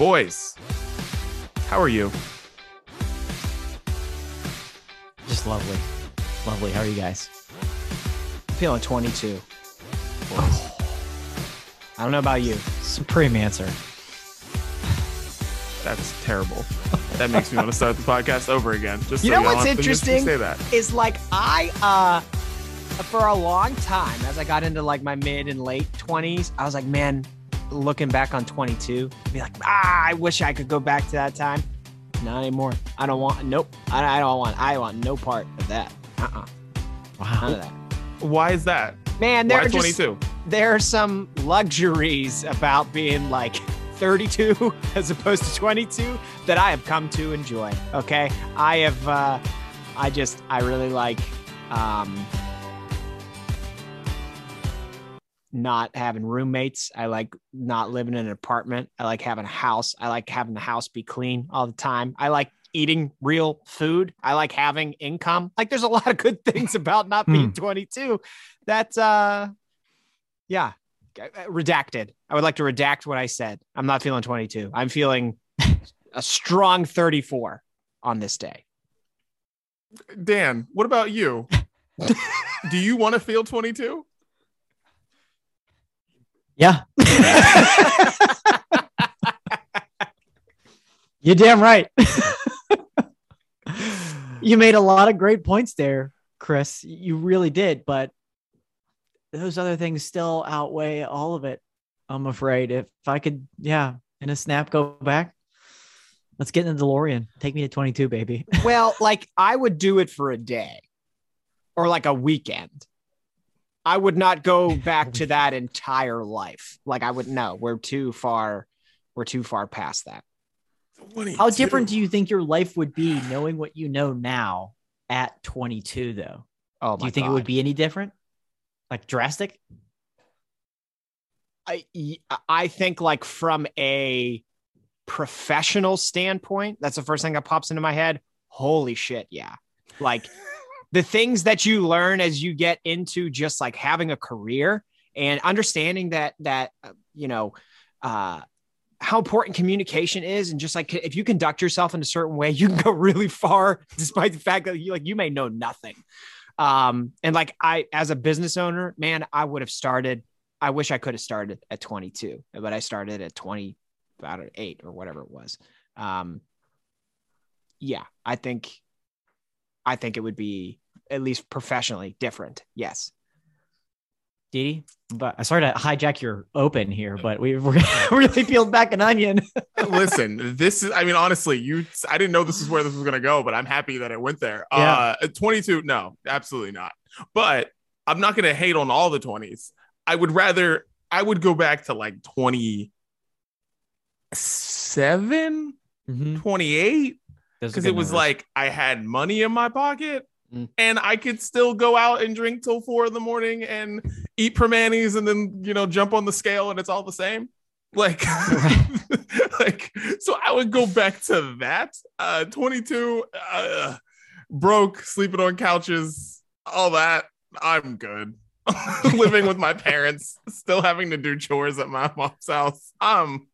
Boys, how are you? Just lovely. Lovely. How are you guys? feeling 22. I don't know about you. Supreme answer. That's terrible. That makes me want to start the podcast over again. Just You so know what's have to listen to me interesting? Say that. Is like I uh for a long time as I got into like my mid and late 20s, I was like, man, looking back on 22, I'd be like, ah, I wish I could go back to that time. Not anymore. I don't want. Nope. I, I don't want. I want no part of that. Uh. uh None of Wow. that. Why is that? Man, there Why are just there are some luxuries about being like 32 as opposed to 22 that I have come to enjoy. Okay. I have, uh, I just, I really like, um, not having roommates. I like not living in an apartment. I like having a house. I like having the house be clean all the time. I like eating real food. I like having income. Like there's a lot of good things about not being 22 that uh yeah, redacted. I would like to redact what I said. I'm not feeling 22. I'm feeling a strong 34 on this day. Dan, what about you? Do you want to feel 22? Yeah. You're damn right. you made a lot of great points there, Chris. You really did, but those other things still outweigh all of it. I'm afraid. If I could, yeah, in a snap, go back. Let's get in the DeLorean. Take me to 22, baby. well, like I would do it for a day or like a weekend. I would not go back to that entire life. Like I would no, we're too far we're too far past that. How different do you think your life would be knowing what you know now at 22, though? Oh Do you think it would be any different? Like drastic? I I think like from a professional standpoint, that's the first thing that pops into my head. Holy shit, yeah. Like the things that you learn as you get into just like having a career and understanding that that uh, you know uh how important communication is and just like if you conduct yourself in a certain way you can go really far despite the fact that you like you may know nothing. Um and like i as a business owner man i would have started i wish i could have started at 22 but i started at 20 about 8 or whatever it was. Um yeah i think i think it would be at least professionally different yes Didi? But I sorry to hijack your open here, but we we really peeled back an onion. Listen, this is, I mean, honestly, you, I didn't know this is where this was going to go, but I'm happy that it went there. Yeah. Uh, 22, no, absolutely not. But I'm not going to hate on all the 20s. I would rather, I would go back to like 27, Mm-hmm. 28, because it was like I had money in my pocket. Mm. And I could still go out and drink till four in the morning and eat Primanti's and then, you know, jump on the scale and it's all the same. Like, like, so I would go back to that. Uh, 22, uh, broke, sleeping on couches, all that. I'm good. Living with my parents, still having to do chores at my mom's house. I'm,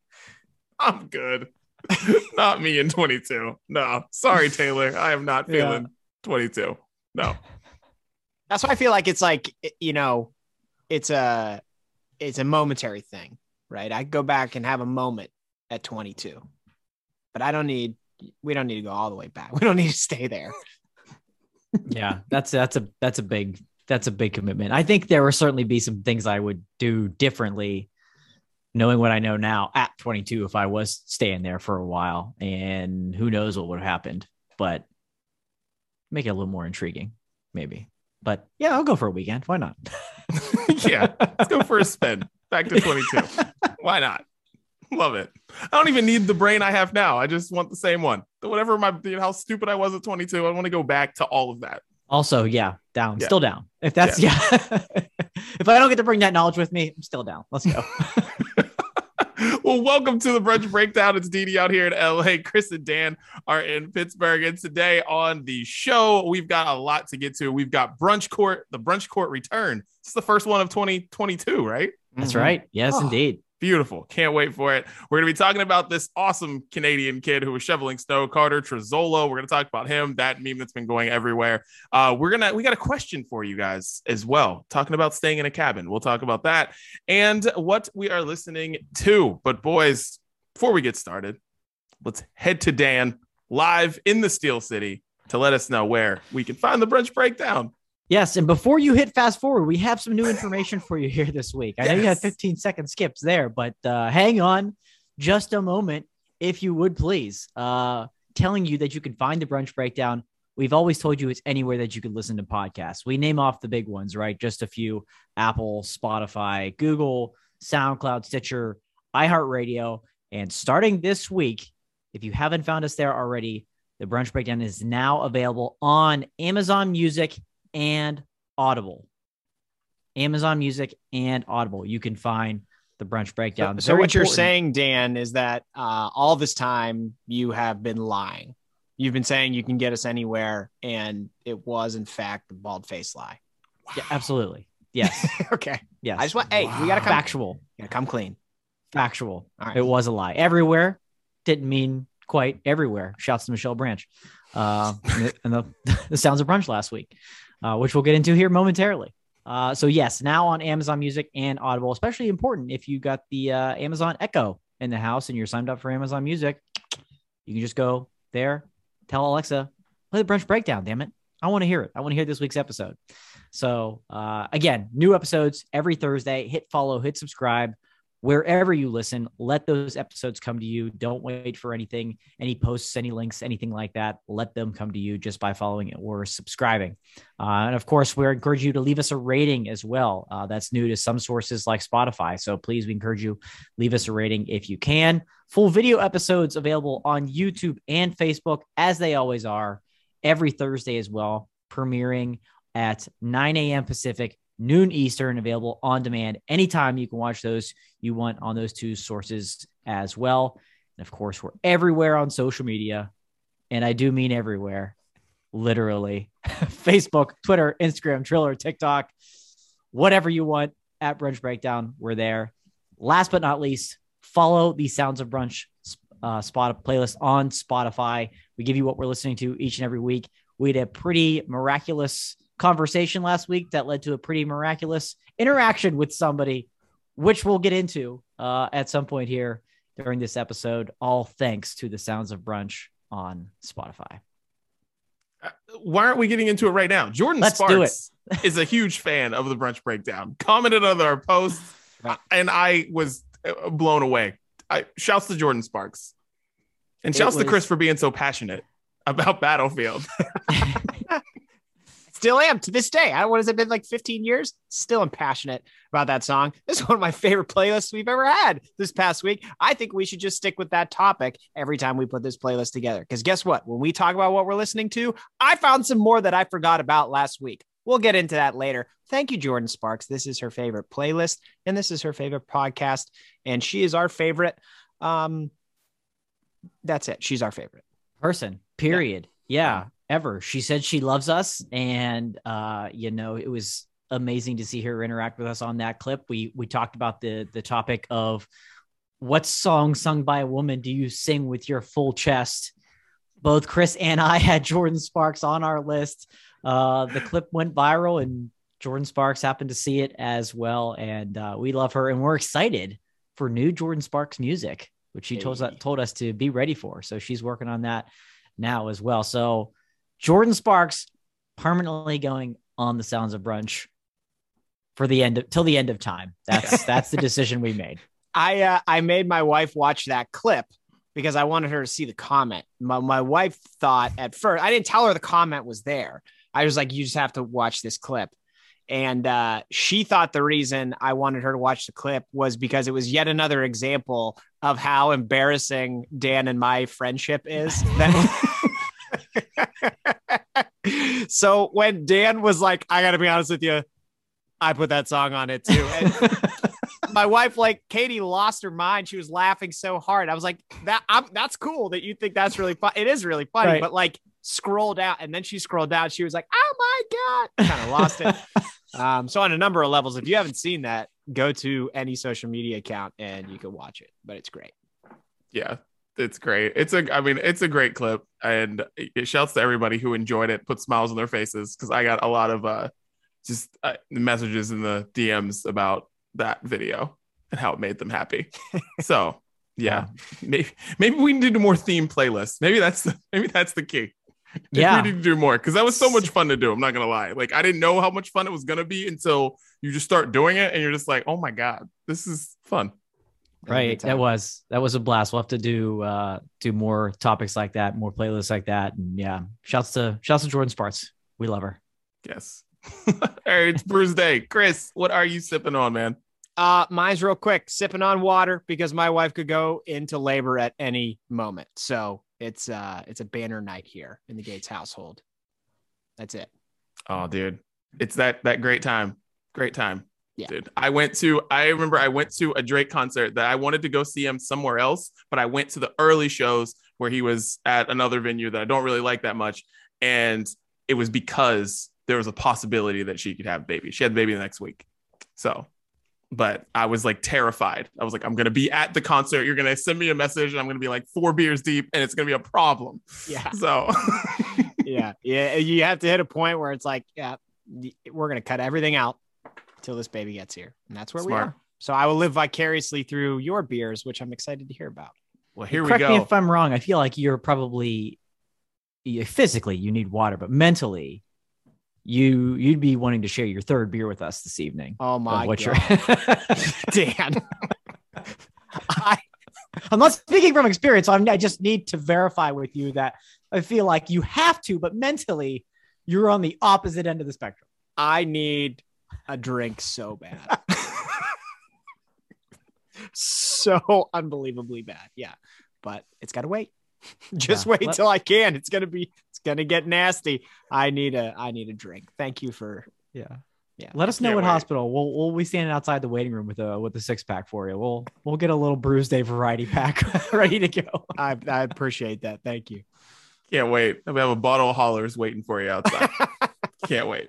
I'm good. not me in 22. No, sorry, Taylor. I am not Yeah. feeling 22. No. that's why i feel like it's like you know it's a it's a momentary thing right i go back and have a moment at 22 but i don't need we don't need to go all the way back we don't need to stay there yeah, that's that's a that's a big that's a big commitment. I think there will certainly be some things I would do differently, knowing what I know now at 22 if I was staying there for a while, and who knows what would have happened. But make it a little more intriguing, maybe. But yeah, I'll go for a weekend. Why not? yeah, let's go for a spin. Back to 22. Why not? Love it. I don't even need the brain I have now. I just want the same one. Whatever my, you know, how stupid I was at 22, I want to go back to all of that. Also, yeah, down, Yeah. still down. If that's yeah, if I don't get to bring that knowledge with me, I'm still down. Let's go. well, welcome to the brunch breakdown. It's Didi out here in LA. Chris and Dan are in Pittsburgh. And today on the show, we've got a lot to get to. We've got Brunch Court, the Brunch Court return. It's the first one of 2022, right? That's Mhm. right. Yes, Oh. indeed. Beautiful. Can't wait for it. We're going to be talking about this awesome Canadian kid who was shoveling snow, Carter Trezzolo. We're going to talk about him, that meme that's been going everywhere. Uh, we're going to, we got a question for you guys as well, talking about staying in a cabin. We'll talk about that and what we are listening to. But, boys, before we get started, let's head to Dan live in the Steel City to let us know where we can find the brunch breakdown. Yes, and before you hit fast forward, we have some new information for you here this week. I know you had 15 second skips there, but uh, hang on just a moment, if you would please. Uh, telling you that you can find the brunch breakdown. We've always told you it's anywhere that you can listen to podcasts. We name off the big ones, right? Just a few Apple, Spotify, Google, SoundCloud, Stitcher, iHeartRadio. And starting this week, if you haven't found us there already, the brunch breakdown is now available on Amazon Music and Audible. Amazon Music and Audible. You can find the brunch breakdown. So, so what important. you're saying, Dan, is that uh, all this time you have been lying. You've been saying you can get us anywhere, and it was in fact a bald face lie. Wow. Yeah, absolutely. Yes. okay. Yes. I just want. Hey, wow. we gotta come factual. Yeah, come clean. Factual. All right. It was a lie. Everywhere didn't mean quite everywhere. Shouts to Michelle Branch. Uh, and the, the sounds of brunch last week uh, which we'll get into here momentarily. Uh, so yes, now on Amazon Music and Audible, especially important if you got the uh, Amazon Echo in the house and you're signed up for Amazon Music, you can just go there, tell Alexa, play the brunch breakdown. Damn it, I want to hear it. I want to hear this week's episode. So uh, again, new episodes every Thursday. Hit follow, hit subscribe wherever you listen, let those episodes come to you. Don't wait for anything, any posts, any links, anything like that. Let them come to you just by following it or subscribing. Uh, and of course, we encourage you to leave us a rating as well. Uh, that's new to some sources like Spotify. So please, we encourage you leave us a rating if you can. Full video episodes available on YouTube and Facebook, as they always are, every Thursday as well, premiering at 9 a.m. Pacific, noon Eastern, available on demand anytime. You can watch those you want on those two sources as well. And of course, we're everywhere on social media. And I do mean everywhere, literally Facebook, Twitter, Instagram, Triller, TikTok, whatever you want at Brunch Breakdown. We're there. Last but not least, follow the Sounds of Brunch uh, spot playlist on Spotify. We give you what we're listening to each and every week. We had a pretty miraculous conversation last week that led to a pretty miraculous interaction with somebody, which we'll get into uh, at some point here during this episode. All thanks to the Sounds of Brunch on Spotify. Uh, why aren't we getting into it right now? Jordin Let's Sparks is a huge fan of the brunch breakdown. Commented on our post, and I was uh, blown away. I shouts to Jordin Sparks, and shouts was... to Chris for being so passionate about Battlefield. Still am to this day. I don't what has it been like 15 years? Still am passionate about that song. This is one of my favorite playlists we've ever had this past week. I think we should just stick with that topic every time we put this playlist together. Because guess what? When we talk about what we're listening to, I found some more that I forgot about last week. We'll get into that later. Thank you, Jordin Sparks. This is her favorite playlist, and this is her favorite podcast, and she is our favorite. Um, that's it. She's our favorite person. Period. yeah. yeah ever. She said she loves us, and uh, you know, it was amazing to see her interact with us on that clip. We we talked about the the topic of what song sung by a woman do you sing with your full chest. Both Chris and I had Jordin Sparks on our list. Uh, the clip went viral, and Jordin Sparks happened to see it as well. And uh, we love her, and we're excited for new Jordin Sparks music, which she told, told us to be ready for. So she's working on that now as well. So Jordin Sparks permanently going on the Sounds of Brunch for the end of till the end of time. That's that's the decision we made. I uh, I made my wife watch that clip because I wanted her to see the comment. My, my wife thought at first I didn't tell her the comment was there. I was like, you just have to watch this clip. And uh, she thought the reason I wanted her to watch the clip was because it was yet another example of how embarrassing Dan and my friendship is. That so when Dan was like, I got to be honest with you, I put that song on it too. And my wife, like Katie, lost her mind. She was laughing so hard. I was like, that I'm, that's cool that you think that's really fun. It is really funny, right. but like scroll down and then she scrolled down. She was like, oh my God, kind of lost it. um, so on a number of levels, if you haven't seen that, go to any social media account and you can watch it. But it's great. Yeah, it's great. It's a, I mean, it's a great clip, and it shouts to everybody who enjoyed it, put smiles on their faces because I got a lot of uh, just uh, messages in the DMs about that video and how it made them happy. so yeah, maybe maybe we need to do more theme playlists. Maybe that's the maybe that's the key. Yeah. we need to do more because that was so much fun to do. I'm not gonna lie. Like I didn't know how much fun it was gonna be until you just start doing it and you're just like, oh my god, this is fun. Right that was that was a blast we'll have to do uh do more topics like that more playlists like that and yeah shouts to shouts to jordin sparks we love her Yes. All right, it's Brews Day. Chris, what are you sipping on, man? Uh, mine's real quick, sipping on water because my wife could go into labor at any moment. So it's uh it's a banner night here in the Gates household. That's it. Oh, dude, it's that that great time. Great time. Yeah. Dude, I went to. I remember I went to a Drake concert that I wanted to go see him somewhere else, but I went to the early shows where he was at another venue that I don't really like that much, and it was because there was a possibility that she could have a baby. She had a baby the next week, so. But I was like terrified. I was like, I'm gonna be at the concert. You're gonna send me a message, and I'm gonna be like four beers deep, and it's gonna be a problem. Yeah. So, yeah. Yeah. You have to hit a point where it's like, yeah, we're gonna cut everything out until this baby gets here. And that's where we are. So I will live vicariously through your beers, which I'm excited to hear about. well, here we go. correct me if i'm wrong i feel like you're probably physically you need water but mentally you you'd be wanting to share your third beer with us this evening Oh my what god. you're- Dan. I I'm not speaking from experience. I'm, I just need to verify with you that I feel like you have to, but mentally, you're on the opposite end of the spectrum. I need a drink so bad. so unbelievably bad. Yeah. But it's gotta wait. Just Yeah. wait Let- till I can. It's gonna be it's gonna get nasty. I need a I need a drink. Thank you for Yeah. yeah. Let us know Can't what wait. hospital. We'll we'll be standing outside the waiting room with a with a six pack for you. We'll we'll get a little Brews Day variety pack ready to go. I, I appreciate that. Thank you. Can't wait. We have a bottle of hollers waiting for you outside. Can't wait.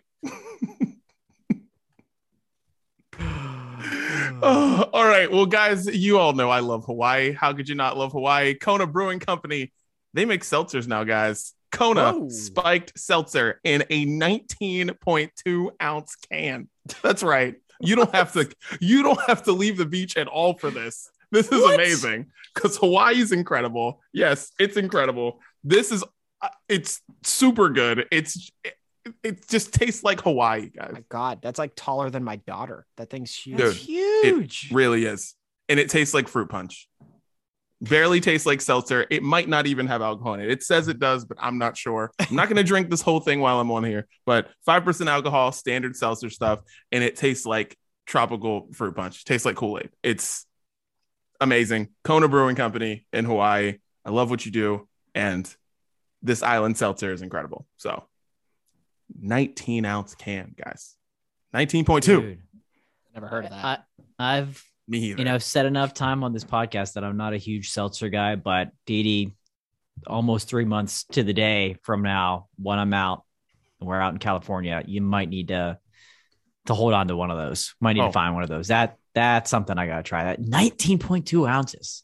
Oh, all right. Well, guys, you all know I love Hawaii. How could you not love Hawaii? Kona Brewing Company. They make seltzers now, guys. Kona Whoa. spiked seltzer in a 19.2 ounce can. That's right. You don't have to. You don't have to leave the beach at all for this. This is What? amazing because Hawaii is incredible. Yes, it's incredible. This is. uh, It's super good. It's. It, it just tastes like Hawaii, guys. My God, that's like taller than my daughter. That thing's huge. Dude, huge. really is. And it tastes like fruit punch. Barely tastes like seltzer. It might not even have alcohol in it. It says it does, but I'm not sure. I'm not going to drink this whole thing while I'm on here, but 5% alcohol, standard seltzer stuff. And it tastes like tropical fruit punch. Tastes like Kool Aid. It's amazing. Kona Brewing Company in Hawaii. I love what you do. And this island seltzer is incredible. So 19 ounce can, guys. 19.2. Dude, Never heard of that. I, I've Me either. you know said enough time on this podcast that I'm not a huge seltzer guy, but Dee almost three months to the day from now, when I'm out and we're out in California, you might need to to hold on to one of those. Might need Oh. to find one of those. That that's something I gotta try. That 19.2 ounces.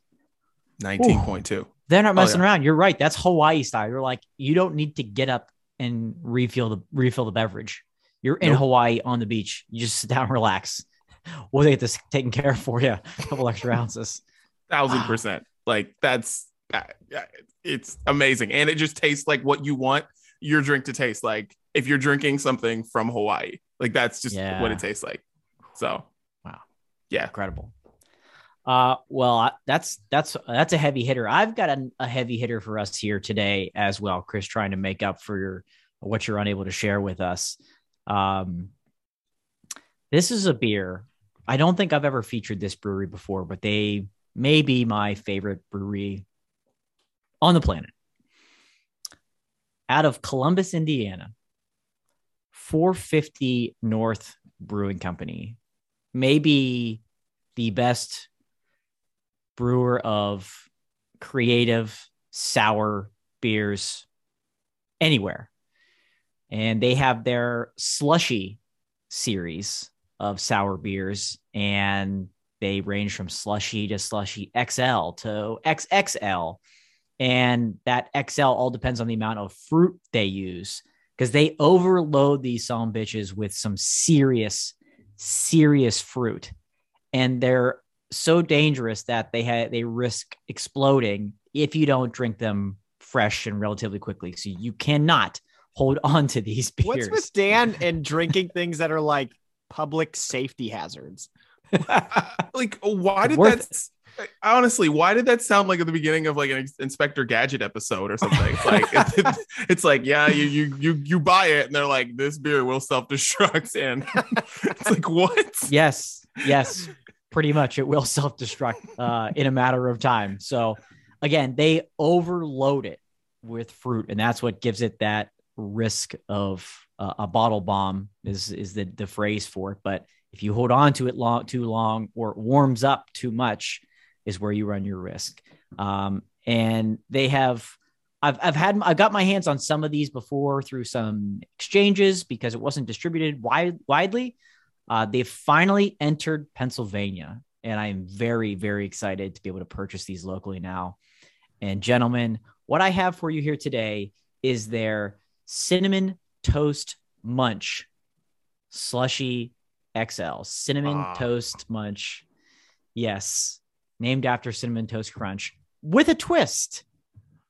19.2. They're not Oh, messing yeah. around. You're right. That's Hawaii style. You're like, you don't need to get up and refill the refill the beverage. You're in Nope. Hawaii on the beach. You just sit down, and relax. We'll get this taken care of for you. A couple extra ounces. Thousand percent. Like that's uh, uh, it's amazing, and it just tastes like what you want your drink to taste like. If you're drinking something from Hawaii, like that's just Yeah. what it tastes like. So, Wow. yeah, Incredible. Uh, well, that's that's that's a heavy hitter. I've got a, a heavy hitter for us here today as well, Chris. Trying to make up for your, what you're unable to share with us. Um, this is a beer. I don't think I've ever featured this brewery before, but they may be my favorite brewery on the planet. Out of Columbus, Indiana, 450 North Brewing Company, maybe the best brewer of creative sour beers anywhere. And they have their slushy series of sour beers, and they range from slushy to slushy XL to XXL. And that XL all depends on the amount of fruit they use because they overload these some bitches with some serious, serious fruit. And they're so dangerous that they had they risk exploding if you don't drink them fresh and relatively quickly. So you cannot hold on to these beers. What's with Dan and drinking things that are like public safety hazards? like, why did worth that? Uh, honestly, why did that sound like at the beginning of like an Inspector Gadget episode or something? like, it, it's like, yeah, you you you you buy it, and they're like, this beer will self destruct, and it's like, what? yes, yes, pretty much. It will self destruct uh, in a matter of time. So again, they overload it with fruit, and that's what gives it that risk of uh, a bottle bomb. Is is the the phrase for it? But if you hold on to it long too long or it warms up too much, is where you run your risk. Um, and they have. I've, I've had I've got my hands on some of these before through some exchanges because it wasn't distributed wide, widely. Uh, they've finally entered Pennsylvania, and I'm very, very excited to be able to purchase these locally now. And, gentlemen, what I have for you here today is their cinnamon toast munch slushy XL. Cinnamon Ah. toast munch. Yes, named after Cinnamon Toast Crunch with a twist.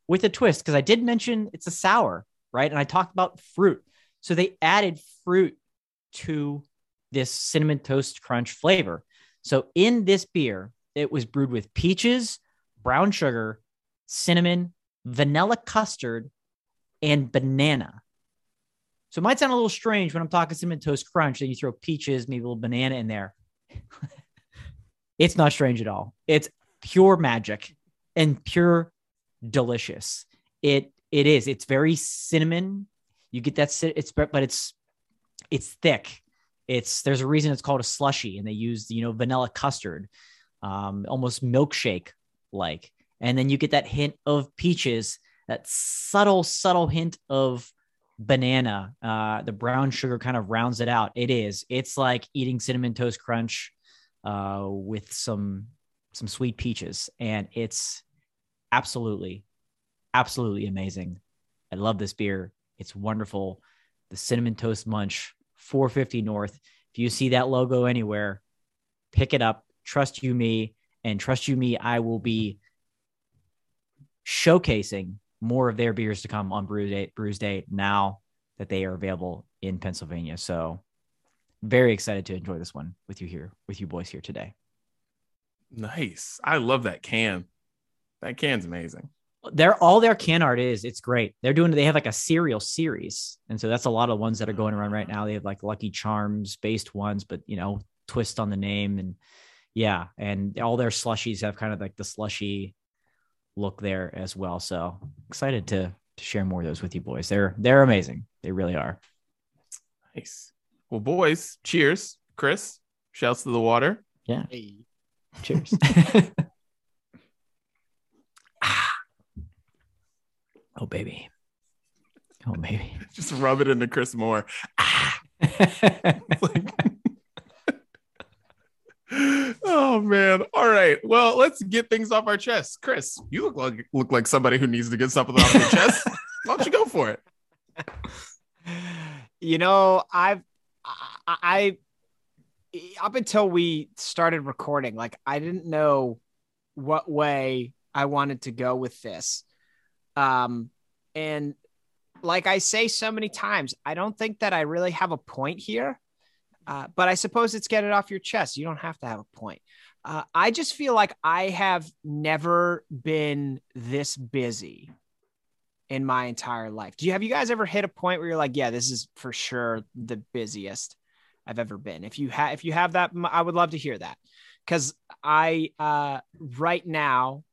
With a twist, because I did mention it's a sour, right? And I talked about fruit. So they added fruit to this cinnamon toast crunch flavor. So in this beer, it was brewed with peaches, brown sugar, cinnamon, vanilla custard, and banana. So it might sound a little strange when I'm talking cinnamon toast crunch, and you throw peaches, maybe a little banana in there. it's not strange at all. It's pure magic and pure delicious. It it is. It's very cinnamon. You get that it's but it's it's thick. It's there's a reason it's called a slushy, and they use you know vanilla custard, um, almost milkshake like, and then you get that hint of peaches, that subtle subtle hint of banana. Uh, the brown sugar kind of rounds it out. It is. It's like eating cinnamon toast crunch, uh, with some some sweet peaches, and it's absolutely, absolutely amazing. I love this beer. It's wonderful. The cinnamon toast munch, 450 North. If you see that logo anywhere, pick it up. Trust you me, and trust you me, I will be showcasing more of their beers to come on Brews Day, Brews Day now that they are available in Pennsylvania. So very excited to enjoy this one with you here, with you boys here today. Nice. I love that can. That can's amazing. They're all their can art is it's great. They're doing they have like a cereal series, and so that's a lot of ones that are going around right now. They have like Lucky Charms based ones, but you know, twist on the name and yeah, and all their slushies have kind of like the slushy look there as well. So excited to to share more of those with you boys. They're they're amazing. They really are. Nice. Well, boys, cheers. Chris, shouts to the water. Yeah. Hey. Cheers. oh baby. Oh baby. Just rub it into Chris Moore. Ah! oh man. All right. Well, let's get things off our chest. Chris, you look like look like somebody who needs to get something off their chest. Why don't you go for it? You know, I've I, I up until we started recording, like I didn't know what way I wanted to go with this. Um and like I say so many times, I don't think that I really have a point here. Uh, but I suppose it's get it off your chest. You don't have to have a point. Uh, I just feel like I have never been this busy in my entire life. Do you have you guys ever hit a point where you're like, yeah, this is for sure the busiest I've ever been? If you have if you have that, I would love to hear that because I uh, right now,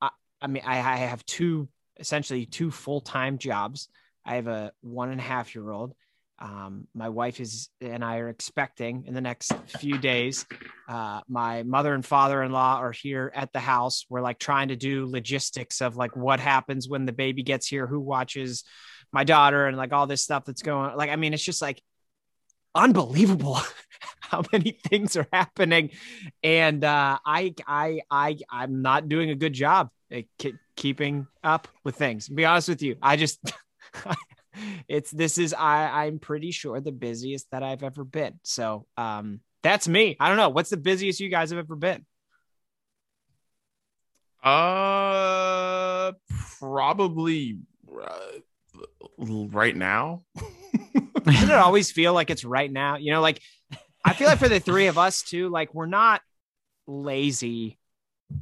I, I mean, I, I have two essentially two full time jobs. I have a one and a half year old. Um, my wife is and I are expecting in the next few days. Uh, my mother and father in law are here at the house. We're like trying to do logistics of like what happens when the baby gets here, who watches my daughter, and like all this stuff that's going. Like, I mean, it's just like unbelievable how many things are happening, and uh, I I I I'm not doing a good job keeping up with things. To be honest with you, I just it's this is I I'm pretty sure the busiest that I've ever been. So um that's me. I don't know what's the busiest you guys have ever been. Uh, probably uh, right now. Doesn't it always feel like it's right now? You know, like I feel like for the three of us too, like we're not lazy,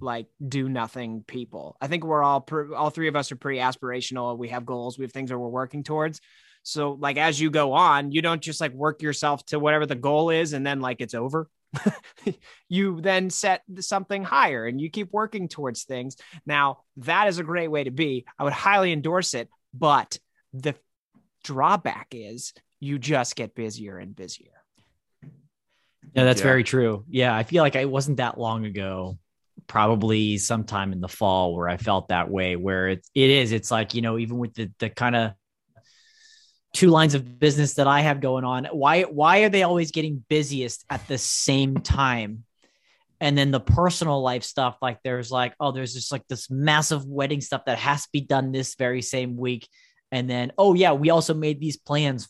like do nothing people. I think we're all pr- all three of us are pretty aspirational. We have goals. We have things that we're working towards. So like as you go on, you don't just like work yourself to whatever the goal is and then like it's over. you then set something higher and you keep working towards things. Now, that is a great way to be. I would highly endorse it, but the drawback is you just get busier and busier. Yeah, that's Yeah. very true. Yeah, I feel like it wasn't that long ago, probably sometime in the fall, where I felt that way. Where it it is, it's like you know, even with the the kind of two lines of business that I have going on, why why are they always getting busiest at the same time? And then the personal life stuff, like there's like, oh, there's just like this massive wedding stuff that has to be done this very same week. And then, oh yeah, we also made these plans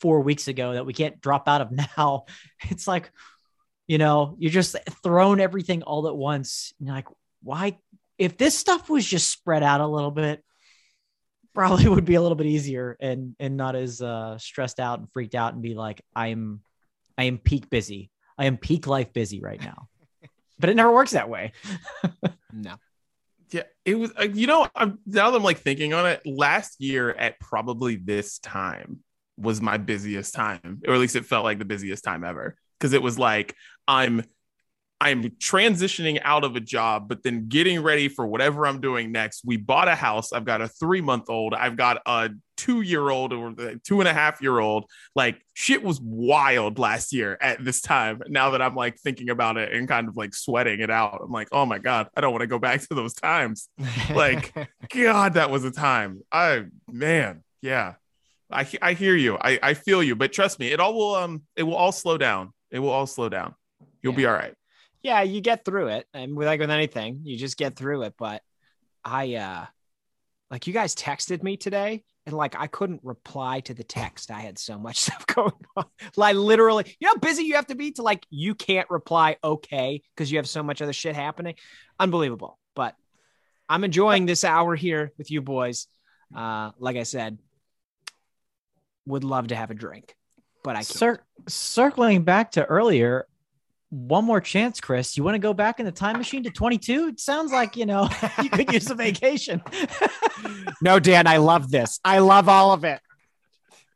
four weeks ago that we can't drop out of now. It's like, you know, you're just throwing everything all at once. And you're like, why? If this stuff was just spread out a little bit, probably would be a little bit easier and and not as uh, stressed out and freaked out and be like, I'm, I am peak busy. I am peak life busy right now. but it never works that way. No. Yeah, it was. Uh, you know, I'm now that I'm like thinking on it. Last year at probably this time was my busiest time, or at least it felt like the busiest time ever. Because it was like I'm, I'm transitioning out of a job, but then getting ready for whatever I'm doing next. We bought a house. I've got a three month old. I've got a two year old or two and a half year old. Like shit was wild last year at this time. Now that I'm like thinking about it and kind of like sweating it out, I'm like, oh my god, I don't want to go back to those times. Like, God, that was a time. I man, yeah. I I hear you. I I feel you. But trust me, it all will um it will all slow down. It will all slow down. You'll be all right. yeah, you get through it. And with like with anything, you just get through it. But I uh like you guys texted me today and like I couldn't reply to the text. I had so much stuff going on. Like literally, you know how busy you have to be to like you can't reply okay because you have so much other shit happening. Unbelievable. But I'm enjoying this hour here with you boys. Uh like I said, would love to have a drink, but I can't. Cir- circling back to earlier, one more chance, Chris. You want to go back in the time machine to 22? It sounds like, you know, you could use a vacation. No, Dan, I love this. I love all of it.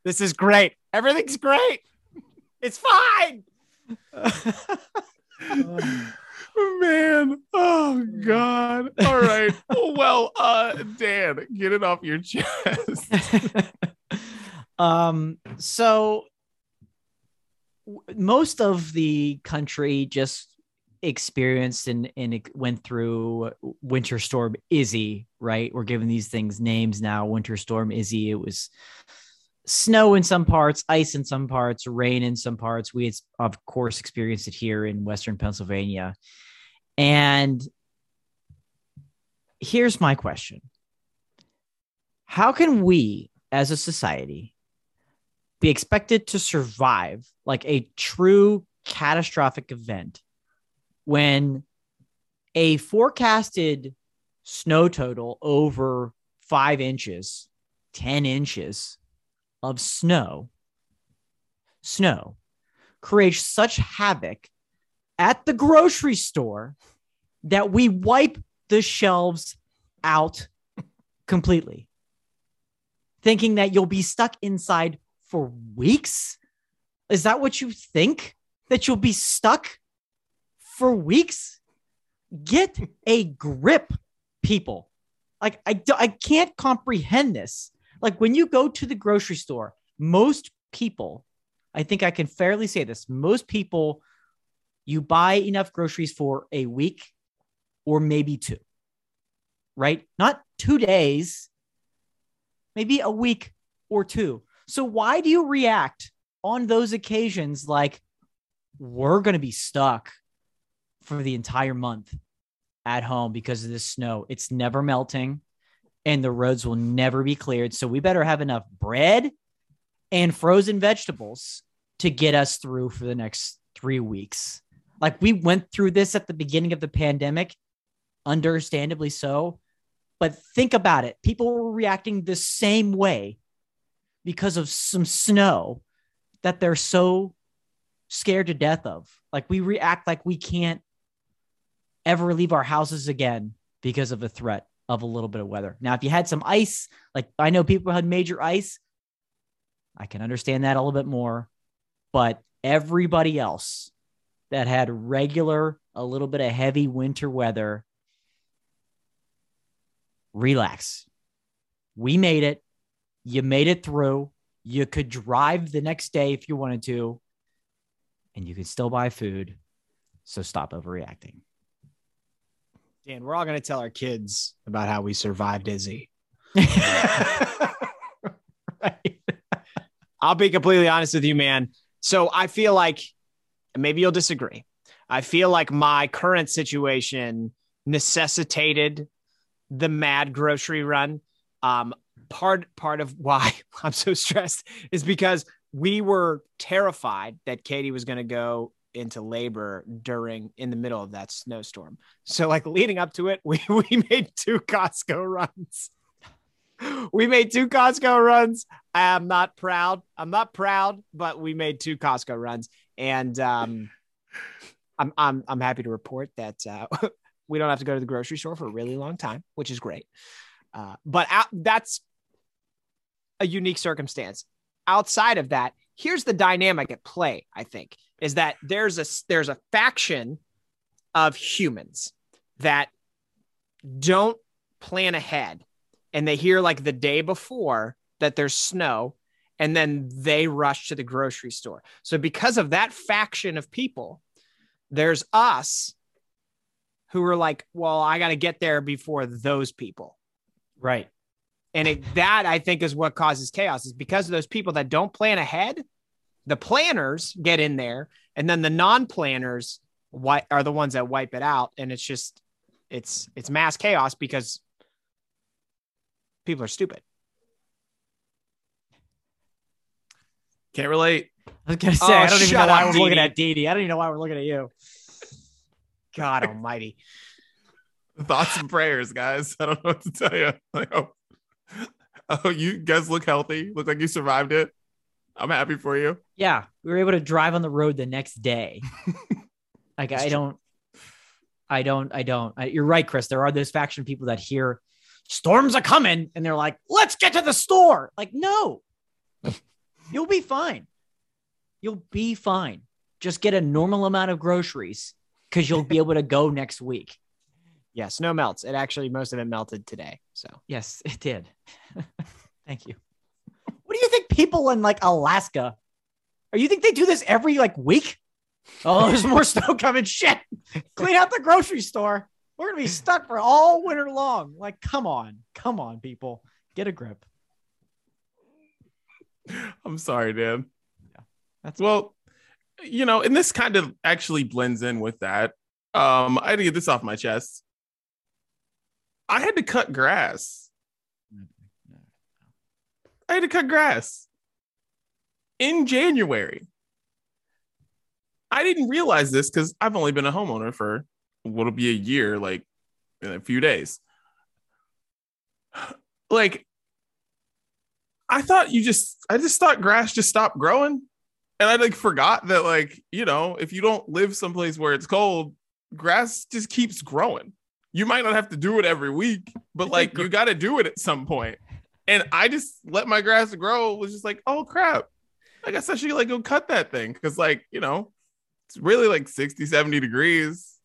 This is great. Everything's great. It's fine. Man, oh God. All right. well, uh, Dan, get it off your chest. um, so w- most of the country just experienced and, and went through winter storm Izzy, right? We're giving these things names now. Winter storm Izzy. It was snow in some parts, ice in some parts, rain in some parts. We had, of course, experienced it here in Western Pennsylvania. And here's my question How can we as a society be expected to survive like a true catastrophic event when a forecasted snow total over five inches, 10 inches of snow, snow creates such havoc at the grocery store that we wipe the shelves out completely, thinking that you'll be stuck inside for weeks? Is that what you think? That you'll be stuck for weeks? Get a grip, people. Like, I, I can't comprehend this. Like, when you go to the grocery store, most people, I think I can fairly say this, most people, you buy enough groceries for a week or maybe two, right? Not two days, maybe a week or two. So why do you react on those occasions like, we're going to be stuck for the entire month at home because of this snow. It's never melting and the roads will never be cleared. So we better have enough bread and frozen vegetables to get us through for the next three weeks. Like we went through this at the beginning of the pandemic, understandably so. But think about it people were reacting the same way because of some snow that they're so scared to death of. Like we react like we can't ever leave our houses again because of the threat of a little bit of weather. Now, if you had some ice, like I know people had major ice, I can understand that a little bit more. But everybody else that had regular, a little bit of heavy winter weather, relax. We made it. You made it through. You could drive the next day if you wanted to, and you could still buy food. So stop overreacting. Dan, we're all going to tell our kids about how we survived Izzy. right. I'll be completely honest with you, man. So I feel like, maybe you'll disagree. I feel like my current situation necessitated the mad grocery run. Um, part part of why I'm so stressed is because we were terrified that Katie was going to go into labor during in the middle of that snowstorm. So like leading up to it, we we made two Costco runs. We made two Costco runs. I am not proud. I'm not proud, but we made two Costco runs, and um, I'm I'm I'm happy to report that uh, we don't have to go to the grocery store for a really long time, which is great. Uh, but out, that's a unique circumstance. Outside of that, here's the dynamic at play. I think is that there's a there's a faction of humans that don't plan ahead and they hear like the day before that there's snow and then they rush to the grocery store. So because of that faction of people, there's us who are like, well, I got to get there before those people. Right. And it, that I think is what causes chaos is because of those people that don't plan ahead the planners get in there and then the non-planners are the ones that wipe it out. And it's just it's it's mass chaos because people are stupid. Can't relate. I was gonna say oh, i don't even know why we're looking at Dee i don't even know why we're looking at you. God almighty. Thoughts and prayers guys. I don't know what to tell you. I oh, oh you guys look healthy look like you survived it I'm happy for you. Yeah, we were able to drive on the road the next day. like I don't, I don't, I don't. I, you're right, Chris. There are those faction people that hear storms are coming and they're like, "Let's get to the store." Like, no, you'll be fine. You'll be fine. Just get a normal amount of groceries because you'll be able to go next week. Yeah, snow melts. It actually most of it melted today. So yes, it did. Thank you. What do you think people in like Alaska? Or you think they do this every like week? Oh, there's more snow coming. Shit. Clean out the grocery store. We're gonna be stuck for all winter long. Like, come on, come on, people. Get a grip. I'm sorry, Dan. Yeah. That's well, you know, and this kind of actually blends in with that. Um, I had to get this off my chest. I had to cut grass I had to cut grass in January. I didn't realize this because I've only been a homeowner for what'll be a year, like in a few days. Like, I thought you just, I just thought grass just stopped growing. And I like forgot that, like, you know, if you don't live someplace where it's cold, grass just keeps growing. You might not have to do it every week, but like, you got to do it at some point. And I just let my grass grow. Was just like, oh crap. I guess I should like go cut that thing. Cause like, you know, it's really like 60, 70 degrees.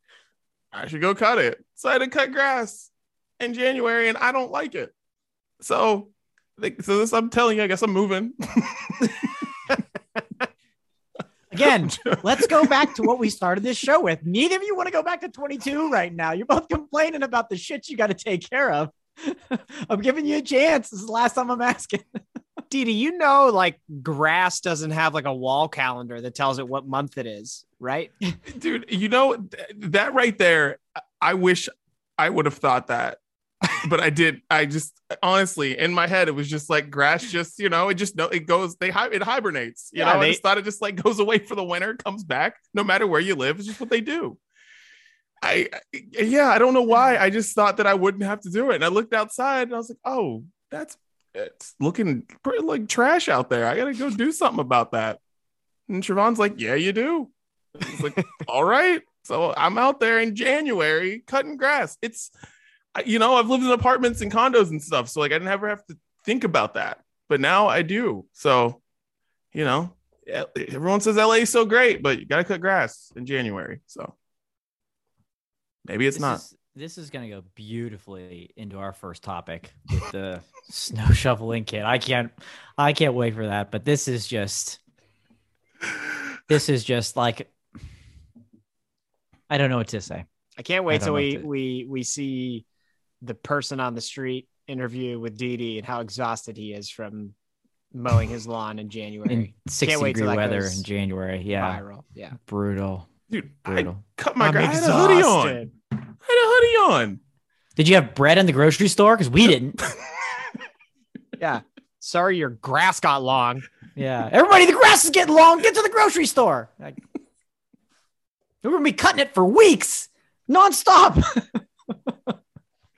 I should go cut it. So I had to cut grass in January and I don't like it. So, so this I'm telling you, I guess I'm moving. Again, let's go back to what we started this show with. Neither of you want to go back to 22 right now. You're both complaining about the shit you got to take care of. I'm giving you a chance. This is the last time I'm asking. Didi, you know, like grass doesn't have like a wall calendar that tells it what month it is, right? dude you know th- that right there i wish i would have thought that but i did i just honestly in my head it was just like grass just you know it just no it goes they it hibernates you Yeah, know i just thought it just like goes away for the winter comes back no matter where you live it's just what they do I, I yeah i don't know why i just thought that i wouldn't have to do it and i looked outside and i was like oh that's it's looking pretty like trash out there i gotta go do something about that and Siobhan's like yeah you do like, all right. So I'm out there in January cutting grass. It's, you know, I've lived in apartments and condos and stuff. So like I never have to think about that. But now I do. So, you know, everyone says LA is so great, but you got to cut grass in January. So maybe it's this not. Is, this is going to go beautifully into our first topic with the snow shoveling kit. I can't, I can't wait for that. But this is just, this is just like, I don't know what to say. I can't wait don't till we to- we we see the person on the street interview with Didi and how exhausted he is from mowing his lawn in January. In 60 wait degree that weather in January. Yeah. Viral. Yeah. Brutal. Dude, I Brutal. cut my I'm grass. I had a hoodie on. I had a hoodie on. Did you have bread in the grocery store? Because we didn't. Yeah. Sorry, your grass got long. Yeah. Everybody, the grass is getting long. Get to the grocery store. Like, we're going to be cutting it for weeks nonstop.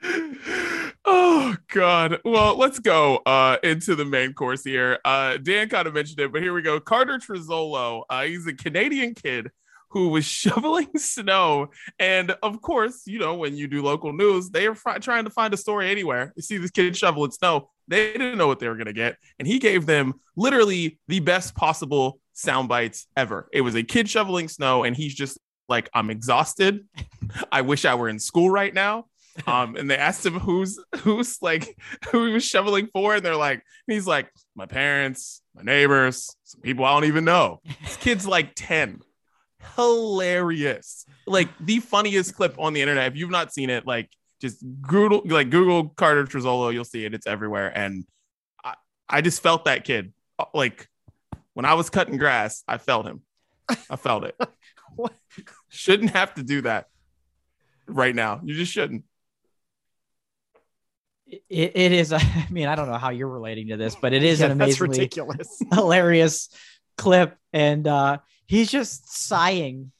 oh god. Well let's go uh into the main course here. Uh dan kind of mentioned it but here we go. Carter Trizzolo. uh he's a canadian kid who was shoveling snow. And of course you know when you do local news they are trying to find a story anywhere. You see this kid shoveling snow they didn't know what they were going to get and he gave them literally the best possible sound bites ever. It was a kid shoveling snow and he's just like i'm exhausted. I wish i were in school right now um and they asked him who's who's like who he was shoveling for and they're like and he's like my parents my neighbors some people i don't even know. This kid's like 10 hilarious. Like the funniest clip on the internet. If you've not seen it like just google like google carter Trizzolo, you'll see it. It's everywhere. And i i just felt that kid. Uh, like when i was cutting grass i felt him. I felt it. Shouldn't have to do that right now. You just shouldn't It, it is. I mean, I don't know how you're relating to this, but it is Yeah, an amazingly ridiculous. hilarious clip. And uh, he's just sighing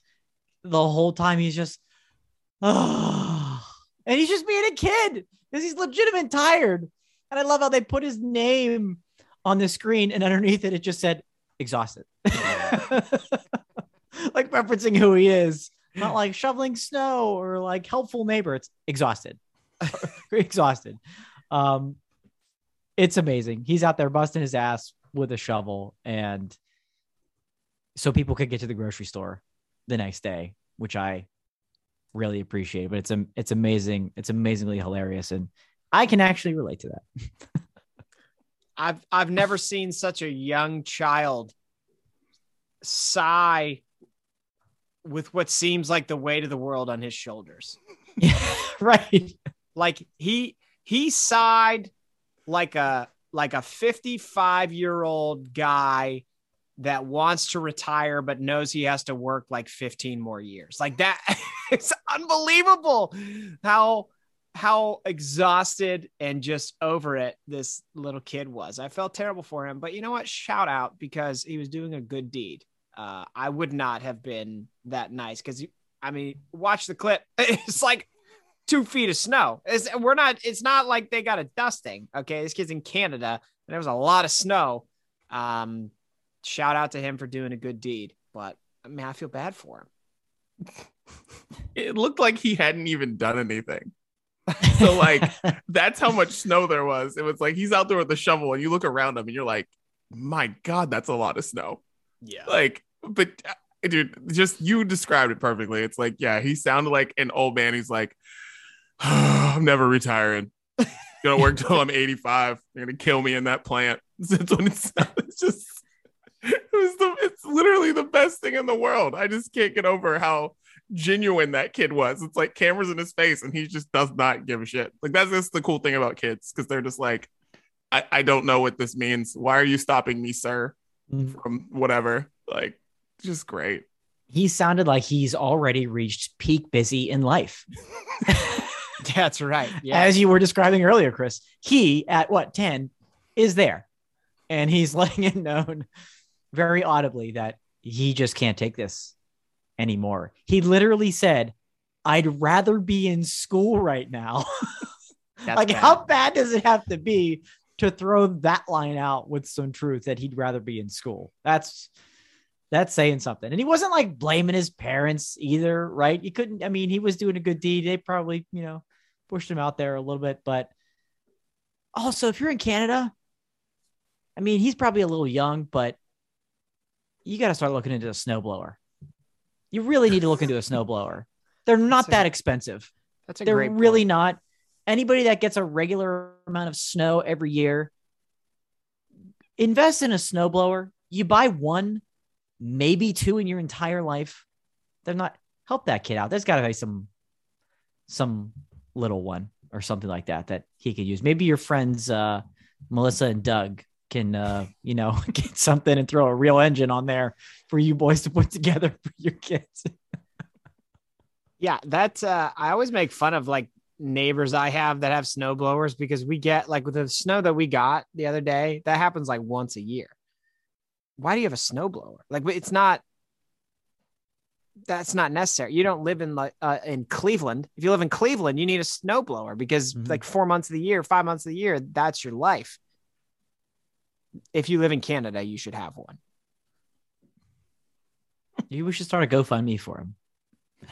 the whole time. He's just, oh, and he's just being a kid because he's legitimate tired. And I love how they put his name on the screen, and underneath it, it just said exhausted, like referencing who he is. Not like shoveling snow or like helpful neighbor. It's exhausted. exhausted. Um, it's amazing. He's out there busting his ass with a shovel, and so people could get to the grocery store the next day, which I really appreciate. But it's it's amazing. It's amazingly hilarious, and I can actually relate to that. I've I've never seen such a young child sigh with what seems like the weight of the world on his shoulders. right. Like he he sighed like a like a 55 year old guy that wants to retire but knows he has to work like 15 more years. Like that it's unbelievable how how exhausted and just over it this little kid was. I felt terrible for him, but you know what? Shout out because he was doing a good deed. Uh, I would not have been that nice because I mean, watch the clip. It's like two feet of snow. It's, we're not. It's not like they got a dusting. Okay, this kid's in Canada, and there was a lot of snow. Um, shout out to him for doing a good deed, but I mean, I feel bad for him. it looked like he hadn't even done anything So, like, that's how much snow there was. It was like he's out there with the shovel, and you look around him, and you're like, "My God, that's a lot of snow." Yeah. Like, but uh, dude, just you described it perfectly. It's like, yeah, he sounded like an old man. He's like, "I'm never retiring. Gonna work till I'm 85. They're gonna kill me in that plant." That's what it sounds. It's just, it was the. It's literally the best thing in the world. I just can't get over how genuine that kid was. It's like cameras in his face, and he just does not give a shit. Like that's just the cool thing about kids because they're just like, I, I don't know what this means. Why are you stopping me, sir? Mm. From whatever. Like, just great. He sounded like he's already reached peak busy in life. That's right. Yeah. As you were describing earlier, Chris, he at what 10 is there. And he's letting it known very audibly that he just can't take this anymore. He literally said, I'd rather be in school right now. Like, bad. how bad does it have to be to throw that line out with some truth that he'd rather be in school? That's that's saying something. And he wasn't like blaming his parents either, right? You couldn't, I mean, he was doing a good deed. They probably, you know, pushed him out there a little bit. But also, if you're in Canada, I mean, he's probably a little young, but you got to start looking into a snowblower. You really need to look into a snowblower. They're not a- that expensive. That's a They're great really point. not. Anybody that gets a regular amount of snow every year, invest in a snowblower. You buy one, maybe two in your entire life. They're not help that kid out. There's got to be some some little one or something like that that he could use. Maybe your friends uh Melissa and Doug can uh you know get something and throw a real engine on there for you boys to put together for your kids. Yeah, that's uh I always make fun of like neighbors I have that have snow blowers because we get like with the snow that we got the other day, that happens like once a year. Why do you have a snow blower? Like it's not that's not necessary. You don't live in like uh, in Cleveland. If you live in Cleveland, you need a snow blower because Mhm. like 4 months of the year, 5 months of the year, that's your life. If you live in Canada, you should have one. Maybe we should start a GoFundMe for him.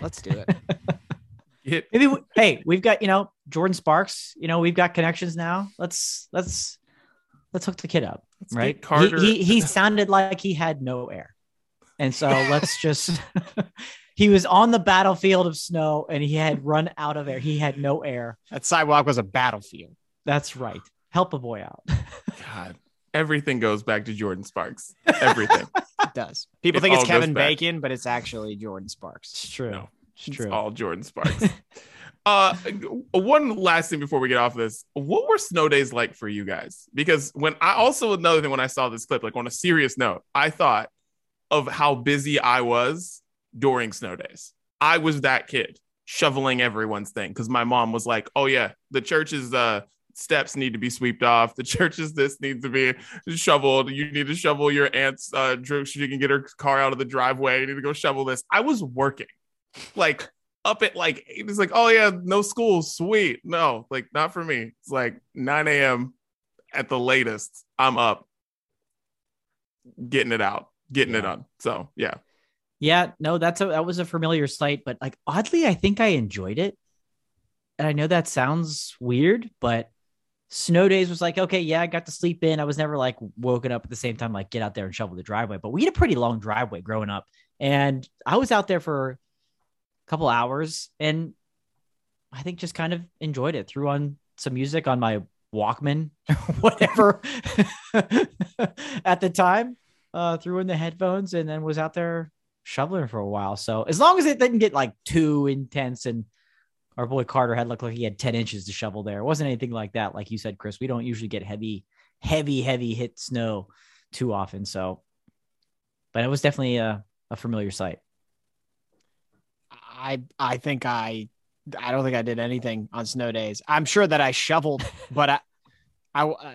Let's do it. Get Maybe we, hey, we've got you know Jordin Sparks. You know we've got connections now. Let's let's let's hook the kid up, let's right? get Carter. He, he he sounded like he had no air, and so let's just. he was on the battlefield of snow, and he had run out of air. He had no air. that sidewalk was a battlefield. That's right. Help a boy out. God, everything goes back to Jordin Sparks. Everything. It does. People It think it's all goes Kevin back. Bacon, but it's actually Jordin Sparks. It's true. No, it's it's true. all Jordin Sparks. uh, one last thing before we get off this: What were snow days like for you guys? Because when I also another thing when I saw this clip, like on a serious note, I thought of how busy I was during snow days. I was that kid shoveling everyone's thing because my mom was like, "Oh yeah, the church's uh steps need to be swept off. The church's this needs to be shoveled. You need to shovel your aunt's uh so she can get her car out of the driveway. You need to go shovel this." I was working, like up at like. It's like, "Oh yeah, no school, sweet." No, like not for me. It's like 9 a.m. at the latest. I'm up, getting it out, getting it on. So yeah. Yeah, no, that's a that was a familiar sight, but like oddly, I think I enjoyed it. And I know that sounds weird, but snow days was like, okay, yeah, I got to sleep in. I was never like woken up at the same time, like get out there and shovel the driveway. But we had a pretty long driveway growing up. And I was out there for a couple hours and I think just kind of enjoyed it. Threw on some music on my Walkman, whatever at the time. Uh, threw in the headphones and then was out there shoveling for a while. So as long as it didn't get like too intense and our boy Carter had looked like he had 10 inches to shovel there. It wasn't anything like that. Like you said, Chris, we don't usually get heavy, heavy, heavy hit snow too often. So, but it was definitely a, a familiar sight. I I think I I don't think I did anything on snow days. I'm sure that I shoveled, but I I uh,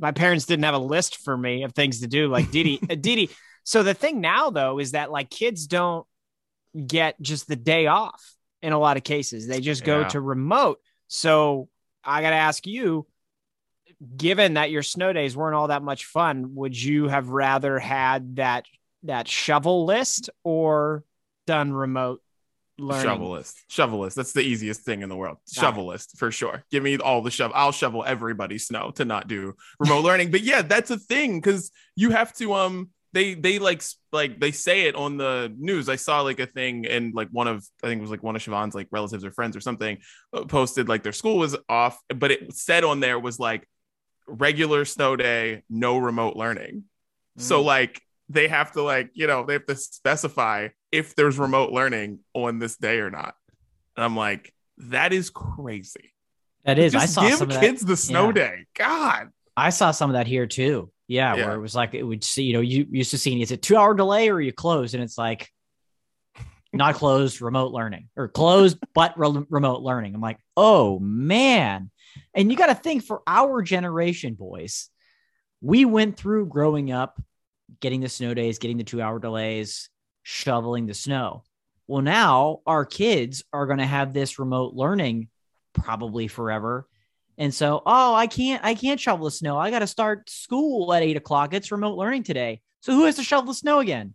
my parents didn't have a list for me of things to do like Didi uh, Didi. So the thing now though is that like kids don't get just the day off in a lot of cases. They just go Yeah. to remote. So I got to ask you given that your snow days weren't all that much fun, would you have rather had that that shovel list or done remote learning? Shovel list. Shovel list. That's the easiest thing in the world. Got Shovel list for sure. Give me all the shovel. I'll shovel everybody's snow to not do remote learning. But yeah, that's a thing because you have to um they they like like they say it on the news. I saw like a thing and like one of I think it was like one of Siobhan's like relatives or friends or something uh, posted like their school was off, but it said on there was like regular snow day, no remote learning. So Mm. like they have to like, you know, they have to specify if there's remote learning on this day or not. And I'm like, that is crazy. That is, I saw give some of that. kids the snow Yeah. day. God. I saw some of that here too. Yeah, Yeah. where it was like it would see, you know, you used to seeing is it two hour delay or you closed? And it's like not closed, remote learning or closed but re- remote learning. I'm like, oh man. And you got to think for our generation, boys, we went through growing up, getting the snow days, getting the two hour delays, shoveling the snow. Well, now our kids are going to have this remote learning probably forever. And so, oh, I can't, I can't shovel the snow. I got to start school at eight o'clock. It's remote learning today. So who has to shovel the snow again?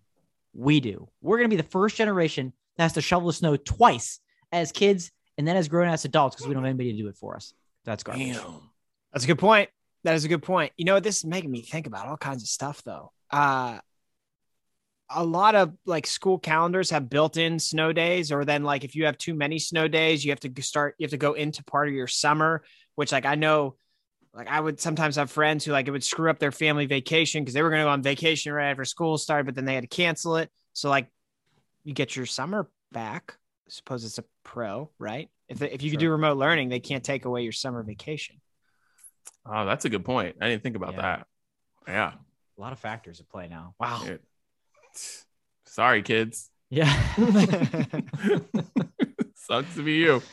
We do. We're going to be the first generation that has to shovel the snow twice as kids and then as grown ass adults because we don't have anybody to do it for us. That's garbage. Damn. That's a good point. That is a good point. You know, this is making me think about all kinds of stuff though. Uh a lot of like school calendars have built-in snow days, or then like if you have too many snow days, you have to start, you have to go into part of your summer, which like I know like I would sometimes have friends who like it would screw up their family vacation because they were gonna go on vacation right after school started, but then they had to cancel it. So like you get your summer back. I suppose it's a pro, right? If if you could do remote learning, they can't take away your summer vacation. Oh, that's a good point. I didn't think about Yeah. that. Yeah. A lot of factors at play now. Wow. Dude. Sorry, kids. Yeah. Sucks to be you.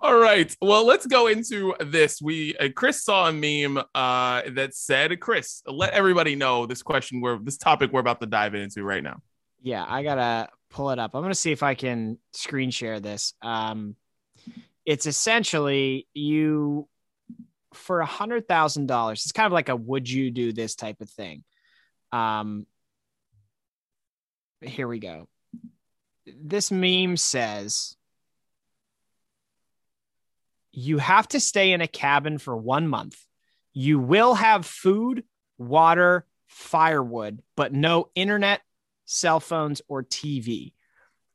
All right. Well, let's go into this. We uh, Chris saw a meme uh, that said, "Chris, let everybody know this question. We're this topic we're about to dive into right now." Yeah, I gotta pull it up. I'm gonna see if I can screen share this. Um, it's essentially you for a hundred thousand dollars. It's kind of like a would you do this type of thing. Um, here we go. This meme says you have to stay in a cabin for one month. You will have food, water, firewood, but no internet, cell phones, or TV.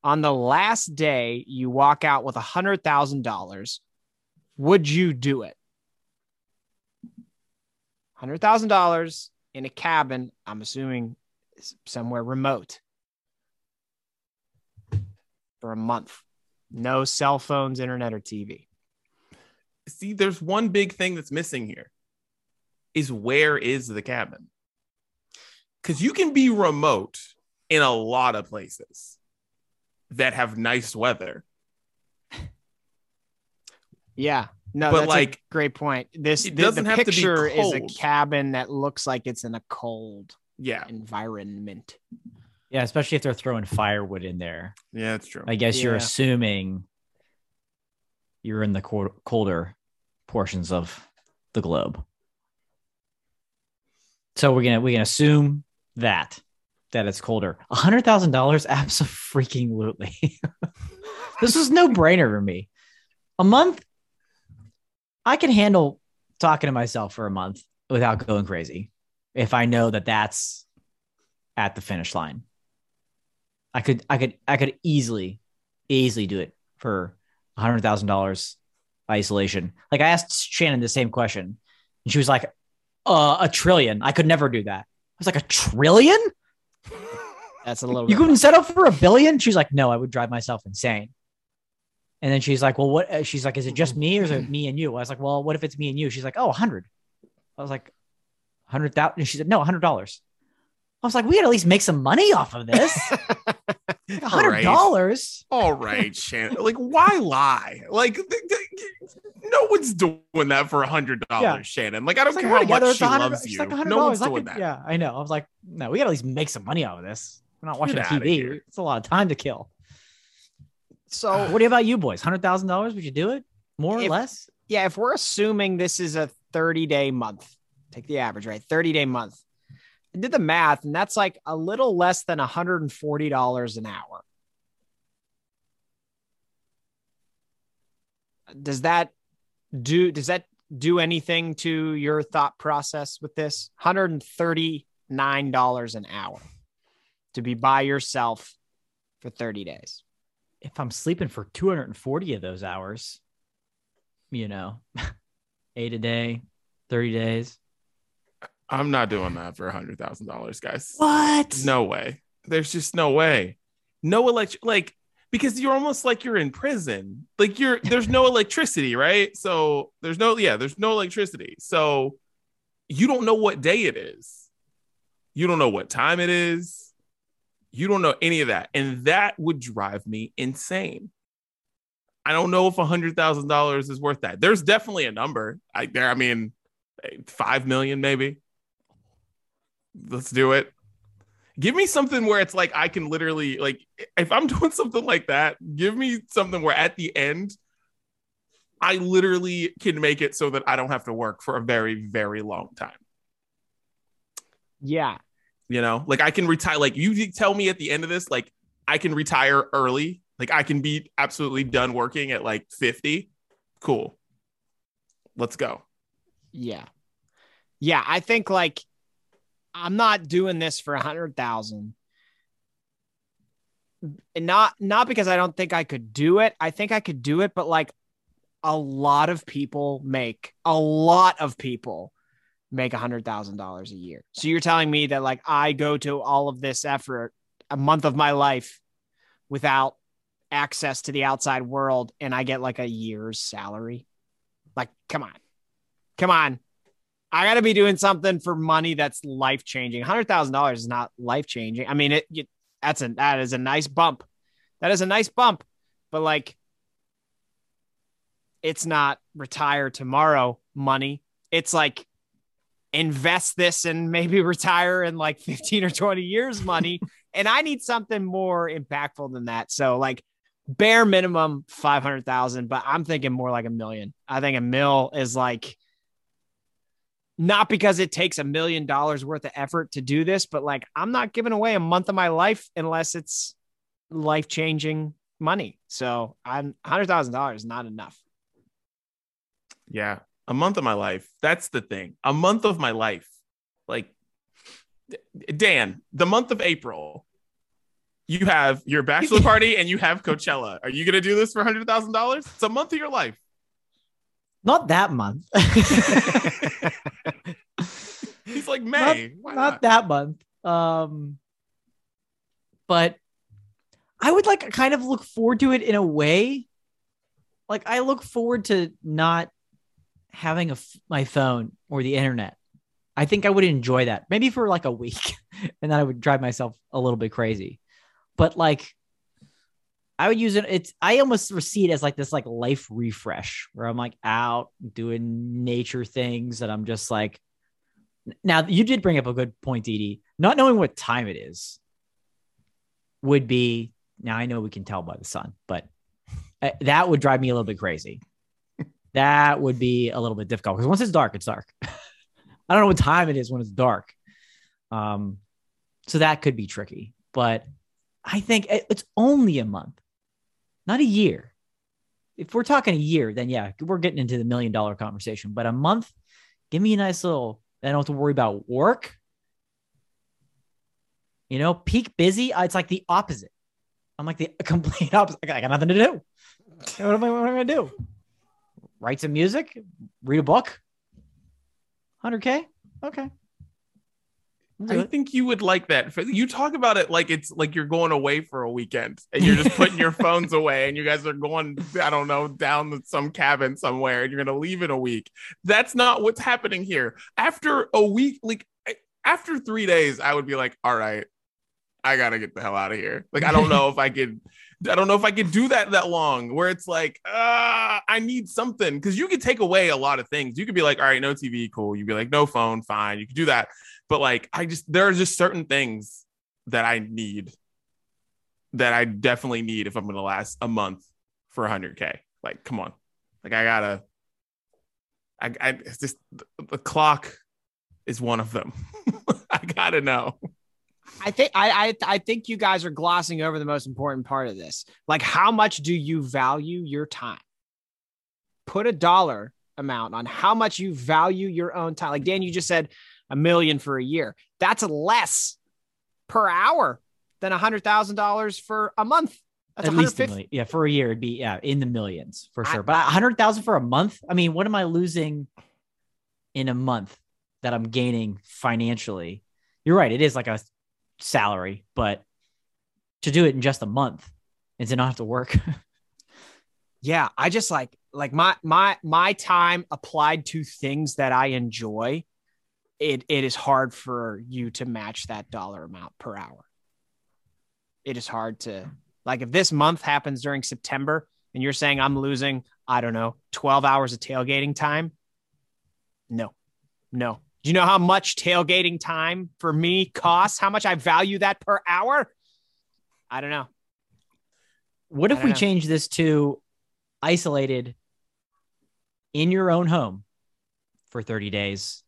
On the last day, you walk out with a hundred thousand dollars. Would you do it? Hundred thousand dollars in a cabin. I'm assuming somewhere remote for a month. No cell phones, internet, or TV. See, there's one big thing that's missing here. Is where is the cabin? Because you can be remote in a lot of places that have nice weather. Yeah. No, But, that's like, a great point. This it the, doesn't the have to be picture is a cabin that looks like it's in a cold Yeah, environment. yeah, especially if they're throwing firewood in there. yeah, that's true. I guess you're assuming you're in the cor- colder portions of the globe. So we're gonna we can assume that that it's colder. A hundred thousand dollars, absolutely. this was no brainer for me. A month, I can handle talking to myself for a month without going crazy. If I know that that's at the finish line, I could, I could, I could easily, easily do it for a hundred thousand dollars isolation. Like I asked Shannon the same question, and she was like, uh, "A trillion. I could never do that." I was like, "A trillion? That's a little You couldn't set up for a billion? She's like, "No, I would drive myself insane." And then she's like, "Well, what?" uh, She's like, "Is it just me or is it me and you?" I was like, "Well, what if it's me and you?" She's like, "Oh, a hundred. I was like, hundred thousand. She said, "No, a hundred dollars." I was like, "We got to at least make some money off of this. A hundred dollars." All right, Shannon. Like, why lie? Like, th- th- no one's doing that for a hundred dollars, Yeah. Shannon. Like, I don't It's care how much she loves you. like, no one's doing could- that. Yeah, I know. I was like, no, we got to at least make some money out of this. We're not watching TV. It's a lot of time to kill. So What about you boys? Hundred thousand dollars? Would you do it? More or If- less? yeah, if we're assuming this is a 30 day month, take the average, right? 30 day month. I did the math, and that's like a little less than $140 an hour. Does that do does that do anything to your thought process with this? $139 an hour to be by yourself for 30 days. If I'm sleeping for 240 of those hours, you know, eight a day, 30 days. I'm not doing that for a hundred thousand dollars, guys. What? No way. There's just no way. No elect like because you're almost like you're in prison. Like you're there's no electricity, right? So there's no yeah, there's no electricity. So you don't know what day it is. You don't know what time it is. You don't know any of that. And that would drive me insane. I don't know if a hundred thousand dollars is worth that. There's definitely a number. I there, I mean, five million maybe. Let's do it. Give me something where it's like I can literally like if I'm doing something like that, give me something where at the end I literally can make it so that I don't have to work for a very, very long time. Yeah. You know, like I can retire. Like you tell me at the end of this, like I can retire early. Like I can be absolutely done working at like 50. Cool. Let's go. Yeah. Yeah. I think like I'm not doing this for a hundred thousand. And not not because I don't think I could do it. I think I could do it, but like a lot of people make a lot of people make a hundred thousand dollars a year. So you're telling me that like I go to all of this effort a month of my life without access to the outside world and I get like a year's salary? Like, come on. Come on. I got to be doing something for money that's life changing. Hundred thousand dollars is not life changing. I mean, it, it that's a that is a nice bump. That is a nice bump, but like it's not retire tomorrow money. It's like invest this and maybe retire in like 15 or 20 years money. and I need something more impactful than that. So like bare minimum 500,000, but I'm thinking more like a million. I think a mill is like not because it takes a million dollars worth of effort to do this, but like I'm not giving away a month of my life unless it's life changing money. So I'm hundred thousand dollars is not enough. Yeah. A month of my life. That's the thing. A month of my life. Like, Dan, the month of April, you have your bachelor party and you have Coachella. Are you going to do this for $100,000? It's a month of your life. Not that month. He's like, May. Not, not, not, that month. Um, but I would like kind of look forward to it in a way. Like, I look forward to not having a my phone or the internet. I think I would enjoy that maybe for like a week, and then I would drive myself a little bit crazy. But like, I would use it. It's I almost see it as like this like life refresh where I'm like out doing nature things, and I'm just like. Now you did bring up a good point, Dee. Not knowing what time it is would be. Now I know we can tell by the sun, but uh, that would drive me a little bit crazy that would be a little bit difficult because once it's dark, it's dark. I don't know what time it is when it's dark. Um, so that could be tricky, but I think it's only a month, not a year. If we're talking a year, then yeah, we're getting into the million dollar conversation. But a month, give me a nice little. I don't have to worry about work. You know, peak busy. It's like the opposite. I'm like the complete opposite. I got nothing to do. What am I, what am I going to do? Write some music, read a book. 100K? Okay. I think you would like that. You talk about it like it's like you're going away for a weekend and you're just putting your phones away and you guys are going, I don't know, down some cabin somewhere and you're going to leave in a week. That's not what's happening here. After a week, like after three days, I would be like, all right, I got to get the hell out of here. Like, I don't know if I could I don't know if I could do that that long where it's like, uh, I need something because you could take away a lot of things. You could be like, all right, no TV, cool. You'd be like, no phone, fine. You could do that. But like, I just, there are just certain things that I need that I definitely need if I'm going to last a month for 100K. Like, come on. Like, I gotta, I, I it's just the clock is one of them. I gotta know. I think I, I I think you guys are glossing over the most important part of this. Like, how much do you value your time? Put a dollar amount on how much you value your own time. Like Dan, you just said a million for a year. That's less per hour than a hundred thousand dollars for a month. That's At least a million. Yeah, for a year it'd be yeah in the millions for sure. I, but a hundred thousand for a month. I mean, what am I losing in a month that I'm gaining financially? You're right. It is like a salary, but to do it in just a month and to not have to work. yeah, I just like like my my my time applied to things that I enjoy it it is hard for you to match that dollar amount per hour. It is hard to like if this month happens during September and you're saying I'm losing, I don't know, 12 hours of tailgating time. No, no. Do you know how much tailgating time for me costs? How much I value that per hour? I don't know. What if we know. change this to isolated in your own home for 30 days,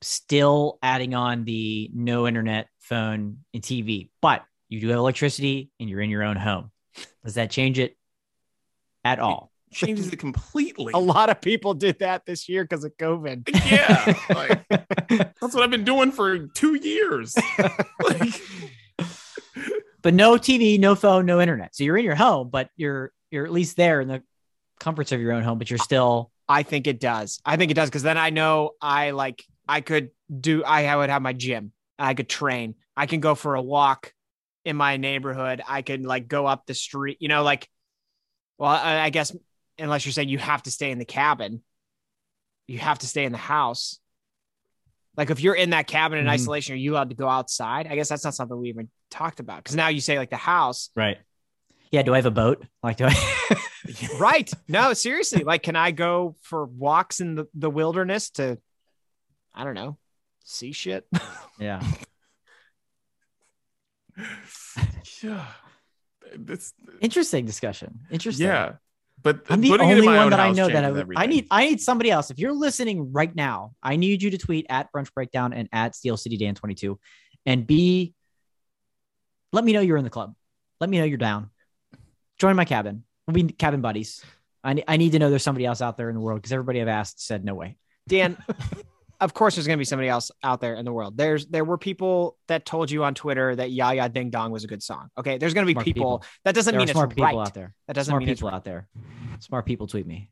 still adding on the no internet, phone, and TV, but you do have electricity and you're in your own home? Does that change it at all? Changes it completely. A lot of people did that this year because of COVID. Yeah, like that's what I've been doing for two years. like, but no TV, no phone, no internet. So you're in your home, but you're you're at least there in the comforts of your own home, but you're still I think it does. I think it does because then I know I like I could do I would have my gym. I could train. I can go for a walk in my neighborhood. I can like go up the street. You know, like well, I, I guess unless you're saying you have to stay in the cabin, you have to stay in the house. Like if you're in that cabin in Mhm. isolation, are you allowed to go outside? I guess that's not something we even talked about because now you say like the house, right. Yeah. Do I have a boat? Like, do I? right? No, seriously. Like, can I go for walks in the, the wilderness to, I don't know, see shit? yeah. yeah, this. Interesting discussion. Interesting. Yeah, but I'm the putting it in only one that I know that I, would, I need. I need somebody else. If you're listening right now, I need you to tweet at Brunch Breakdown and at Steel City Dan 22, and B. Let me know you're in the club. Let me know you're down. Join my cabin. We'll be cabin buddies. I, I need to know there's somebody else out there in the world because everybody I've asked said no way. Dan, of course, there's going to be somebody else out there in the world. There's there were people that told you on Twitter that "Jaja Ding Dong" was a good song. Okay, there's going to be people, people. that doesn't There are mean it's smart people right. out there. That doesn't Smart mean it's people out there. Smart people tweet me.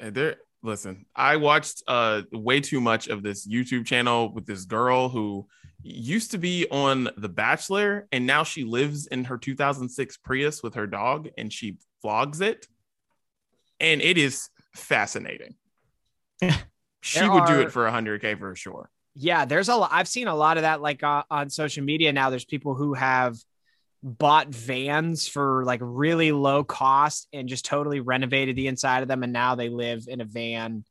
There listen i watched uh way too much of this youtube channel with this girl who used to be on the bachelor and now she lives in her 2006 prius with her dog and she vlogs it and it is fascinating she There would do it for 100k for sure Yeah, there's a lot. I've seen a lot of that like uh, on social media now. There's people who have bought vans for like really low cost and just totally renovated the inside of them, and now they live in a van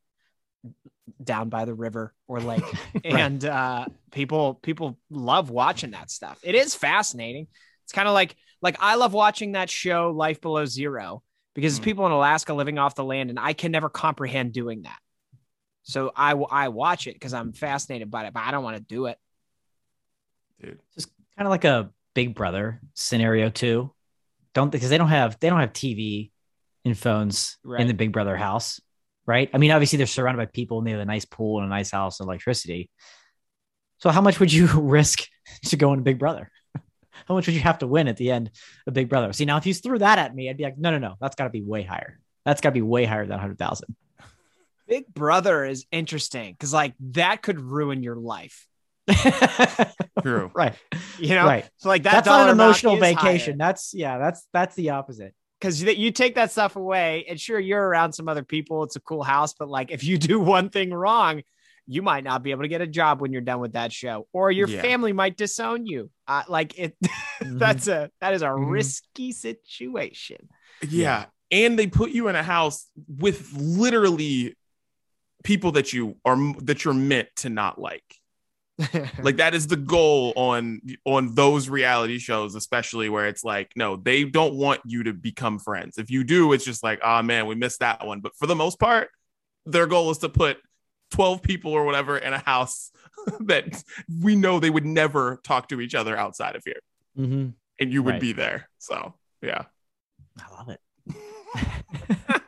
down by the river or lake. And uh, people people love watching that stuff. It is fascinating. It's kind of like like I love watching that show Life Below Zero because it's Mm. people in Alaska living off the land, and I can never comprehend doing that. So I I watch it because I'm fascinated by it, but I don't want to do it. dude kind of like a Big Brother scenario too. Don't because they don't have they don't have TV and phones Right. in the Big Brother house, right? I mean, obviously they're surrounded by people and they have a nice pool and a nice house and electricity. So how much would you risk to go into Big Brother? How much would you have to win at the end of Big Brother? See, now if you threw that at me, I'd be like, no, no, no, that's got to be way higher. That's got to be way higher than hundred thousand. Big Brother is interesting because like that could ruin your life. true right, You know, right. so like that That's not an emotional vacation. That's yeah, that's that's the opposite. because you take that stuff away, and sure you're around some other people. It's a cool house, but like if you do one thing wrong, you might not be able to get a job when you're done with that show, or your Yeah. family might disown you. Uh, like it, Mhm. that's a that is a Mhm. risky situation. yeah and they put you in a house with literally people that you are that you're meant to not like like that is the goal on on those reality shows especially where it's like no they don't want you to become friends if you do it's just like oh man we missed that one but for the most part their goal is to put 12 people or whatever in a house that we know they would never talk to each other outside of here Mhm. and you would Right. be there so yeah I love it.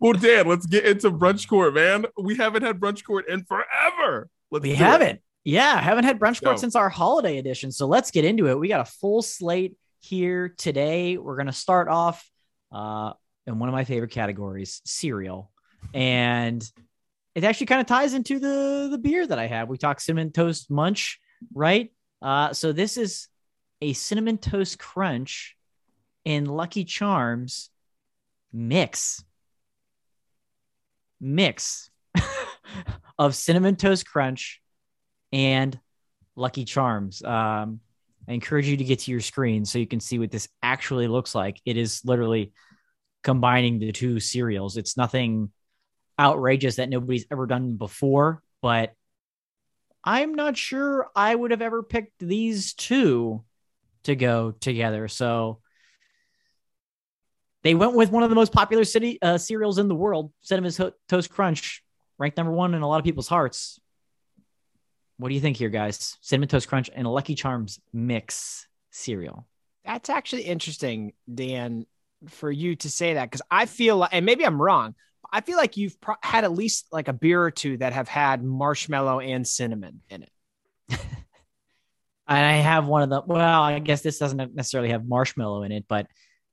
well dan let's get into brunch court man we haven't had brunch court in forever let's we haven't. Yeah, haven't had brunch court Go. since our holiday edition. So let's get into it. We got a full slate here today. We're gonna start off uh, in one of my favorite categories, cereal, and it actually kind of ties into the the beer that I have. We talked cinnamon toast munch, right? Uh, so this is a cinnamon toast crunch in Lucky Charms mix. Mix. of Cinnamon Toast Crunch and Lucky Charms. Um, I encourage you to get to your screen so you can see what this actually looks like. It is literally combining the two cereals. It's nothing outrageous that nobody's ever done before, but I'm not sure I would have ever picked these two to go together. So they went with one of the most popular city uh, cereals in the world, Cinnamon Toast Crunch, ranked number one in a lot of people's hearts. What do you think here, guys? Cinnamon Toast Crunch and a Lucky Charms mix cereal. That's actually interesting, Dan, for you to say that because I feel like, and maybe I'm wrong, I feel like you've pro- had at least like a beer or two that have had marshmallow and cinnamon in it. and I have one of the. Well, I guess this doesn't necessarily have marshmallow in it, but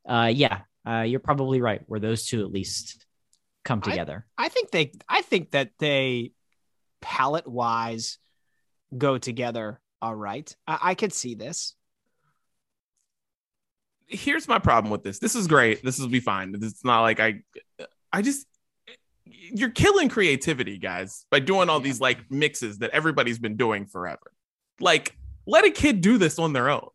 uh, yeah, uh, you're probably right. Where those two at least come together. I, I think they. I think that they, palette wise, go together. All right, I, I could see this. Here's my problem with this. This is great. This will be fine. It's not like I. I just you're killing creativity, guys, by doing all these like mixes that everybody's been doing forever. Like, let a kid do this on their own.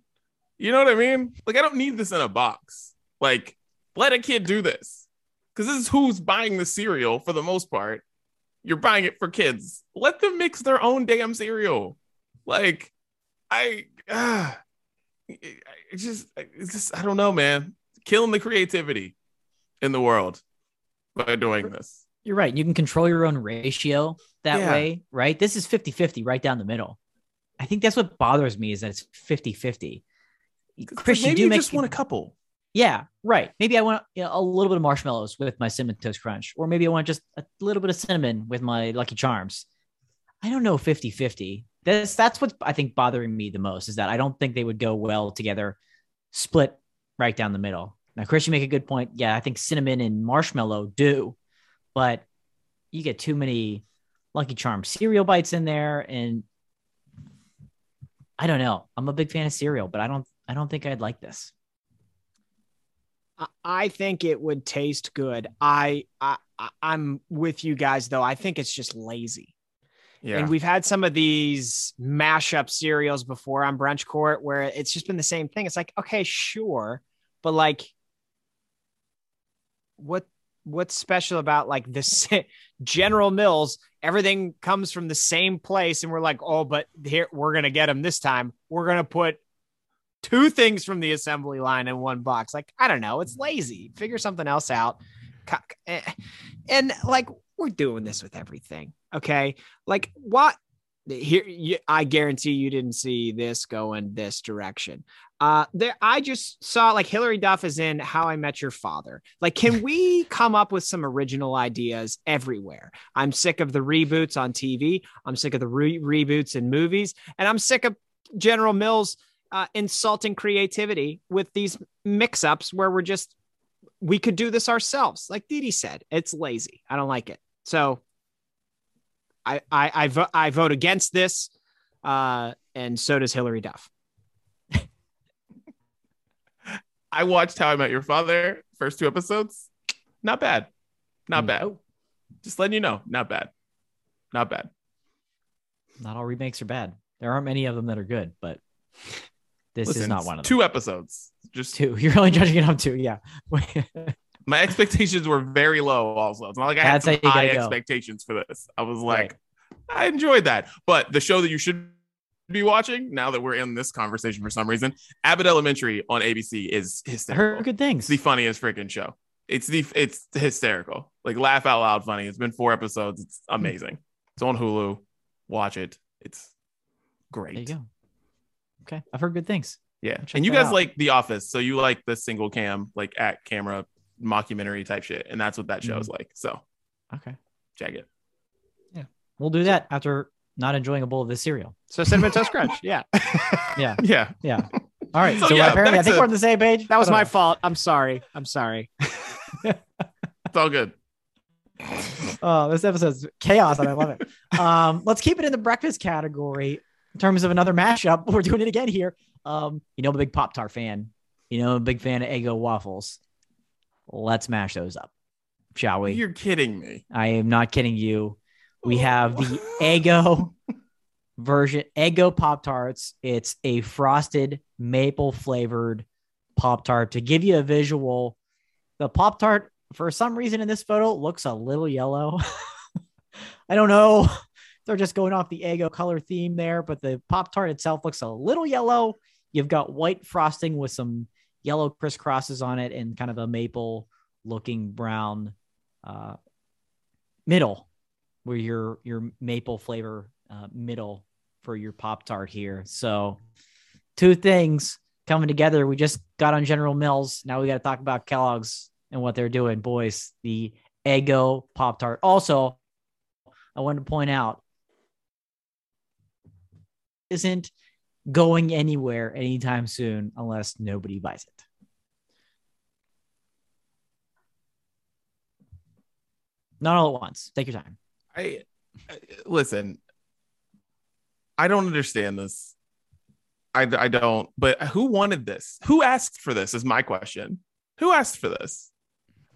You know what I mean? Like, I don't need this in a box. Like, let a kid do this because this is who's buying the cereal for the most part. You're buying it for kids. Let them mix their own damn cereal. Like, I, uh, it's just, it's just, I don't know, man. Killing the creativity in the world by doing this. You're right. You can control your own ratio that yeah. way, right? This is 50 50 right down the middle. I think that's what bothers me is that it's 50 50. Chris, maybe you, you just want a couple. Yeah, right. Maybe I want you know, a little bit of marshmallows with my cinnamon toast crunch, or maybe I want just a little bit of cinnamon with my Lucky Charms. I don't know 50 50. That's, that's I think, bothering me the most is that I don't think they would go well together, split right down the middle. Now, Chris, you make a good point. Yeah, I think cinnamon and marshmallow do but you get too many Lucky Charm cereal bites in there, and I don't know. I'm a big fan of cereal, but I don't. I don't think I'd like this. I think it would taste good. I, I I'm with you guys though. I think it's just lazy. Yeah. And we've had some of these mashup cereals before on brunch court where it's just been the same thing. It's like, okay, sure, but like what what's special about like this General Mills? Everything comes from the same place, and we're like, oh, but here we're gonna get them this time. We're gonna put two things from the assembly line in one box. Like, I don't know, it's lazy. Figure something else out. Eh, and like, we're doing this with everything. Okay, like what? Here, I guarantee you didn't see this going this direction. Uh, there, I just saw like Hilary Duff is in How I Met Your Father. Like, can we come up with some original ideas everywhere? I'm sick of the reboots on TV. I'm sick of the re- reboots in movies, and I'm sick of General Mills uh, insulting creativity with these mix-ups where we're just we could do this ourselves. Like Didi said, it's lazy. I don't like it. So, I I I, vo- I vote against this, uh, and so does Hilary Duff. I watched How I Met Your Father first two episodes. Not bad. Not mm. bad. Oh. Just letting you know, not bad. Not bad. Not all remakes are bad. There aren't many of them that are good, but this Listen, is not one of them. Two episodes. Just two. You're only judging it on two. Yeah. My expectations were very low. Also, it's not like I had high expectations for this. I was like, right. I enjoyed that, but the show that you should be watching now that we're in this conversation for some reason. Abbott Elementary on ABC is hysterical. heard good things. It's the funniest freaking show. It's the it's hysterical. Like laugh out loud funny. It's been four episodes. It's hmm. amazing. It's on Hulu. Watch it. It's great. There you go. Okay. I've heard good things. Yeah. And you guys out. like The Office. So you like the single cam, like at camera mockumentary type shit. And that's what that show is mm-hmm. like. So okay. Check it. Yeah. We'll do that after not enjoying a bowl of this cereal. So cinnamon toast crunch. Yeah. yeah. Yeah. Yeah. All right. So, so yeah, apparently, I think a, we're on the same page. That was my fault. I'm sorry. I'm sorry. it's all good. Oh, this episode's chaos, and I love it. Um, let's keep it in the breakfast category in terms of another mashup. We're doing it again here. Um, you know, I'm a big Pop Tart fan. You know, I'm a big fan of Eggo waffles. Let's mash those up, shall we? You're kidding me. I am not kidding you we have the Eggo version, Eggo Pop Tarts. It's a frosted maple flavored Pop Tart. To give you a visual, the Pop Tart, for some reason in this photo, looks a little yellow. I don't know. They're just going off the Eggo color theme there, but the Pop Tart itself looks a little yellow. You've got white frosting with some yellow crisscrosses on it and kind of a maple looking brown uh, middle where your your maple flavor uh, middle for your pop tart here. So two things coming together. We just got on general mills. Now we got to talk about kellogg's and what they're doing. Boys the eggo pop tart. Also i wanted to point out isn't going anywhere anytime soon unless nobody buys it Not all at once. Take your time. I, I listen. I don't understand this. I, I don't. But who wanted this? Who asked for this? Is my question. Who asked for this?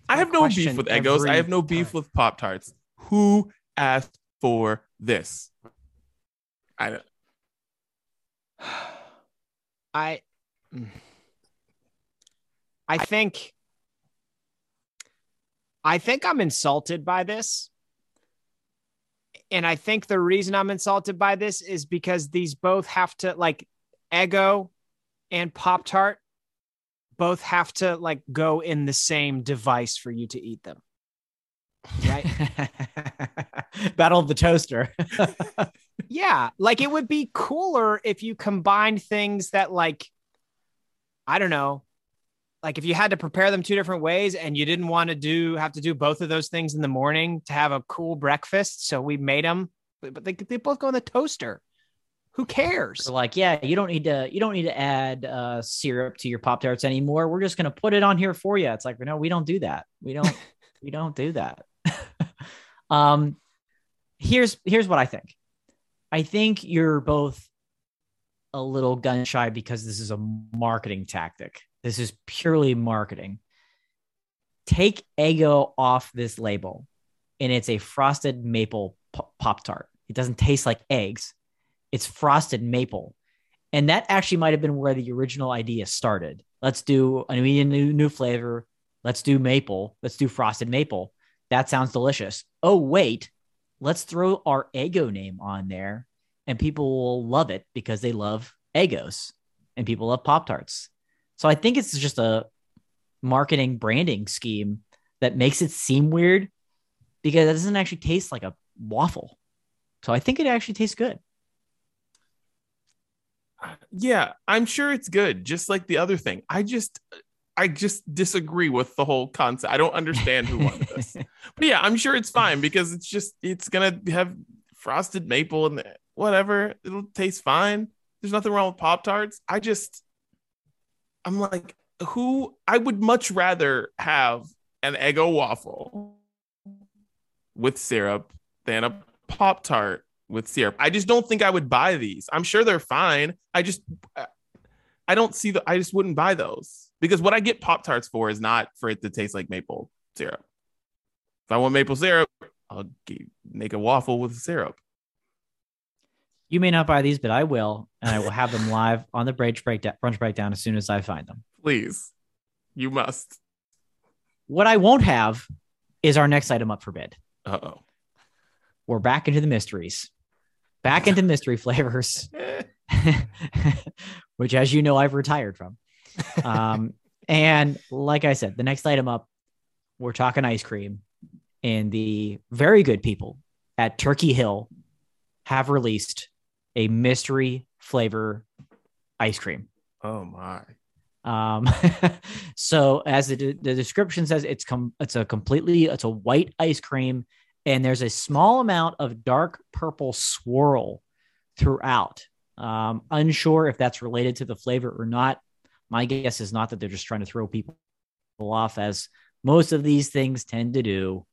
I have no beef with Eggos. I have no beef with Pop Tarts. Who asked for this? I don't. I mm. I think I think I'm insulted by this. And I think the reason I'm insulted by this is because these both have to like Eggo and Pop Tart both have to like go in the same device for you to eat them. Right? Battle of the toaster. yeah, like it would be cooler if you combined things that like I don't know, like if you had to prepare them two different ways and you didn't want to do have to do both of those things in the morning to have a cool breakfast so we made them but they, they both go in the toaster. Who cares? Like yeah you don't need to you don't need to add uh, syrup to your pop tarts anymore. We're just going to put it on here for you it's like no we don't do that. We don't we don't do that. Um here's here's what i think i think you're both a little gun shy because this is a marketing tactic this is purely marketing. Take Eggo off this label, and it's a frosted maple Pop Tart. It doesn't taste like eggs, it's frosted maple. And that actually might have been where the original idea started. Let's do a new, new flavor. Let's do maple. Let's do frosted maple. That sounds delicious. Oh, wait, let's throw our Eggo name on there and people will love it because they love Eggos and people love Pop Tarts. So I think it's just a marketing branding scheme that makes it seem weird because it doesn't actually taste like a waffle. So I think it actually tastes good. Yeah, I'm sure it's good, just like the other thing. I just I just disagree with the whole concept. I don't understand who wanted this. but yeah, I'm sure it's fine because it's just it's gonna have frosted maple and whatever. It'll taste fine. There's nothing wrong with Pop Tarts. I just I'm like, who I would much rather have an Eggo waffle with syrup than a Pop Tart with syrup. I just don't think I would buy these. I'm sure they're fine. I just I don't see the I just wouldn't buy those because what I get Pop Tarts for is not for it to taste like maple syrup. If I want maple syrup, I'll make a waffle with syrup. You may not buy these, but I will, and I will have them live on the brunch breakdown, brunch breakdown as soon as I find them. Please, you must. What I won't have is our next item up for bid. Uh oh. We're back into the mysteries, back into mystery flavors, which, as you know, I've retired from. Um, and like I said, the next item up, we're talking ice cream, and the very good people at Turkey Hill have released a mystery flavor ice cream. Oh my. Um, so as the, the description says, it's com- it's a completely it's a white ice cream, and there's a small amount of dark purple swirl throughout. Um, unsure if that's related to the flavor or not. My guess is not that they're just trying to throw people off, as most of these things tend to do.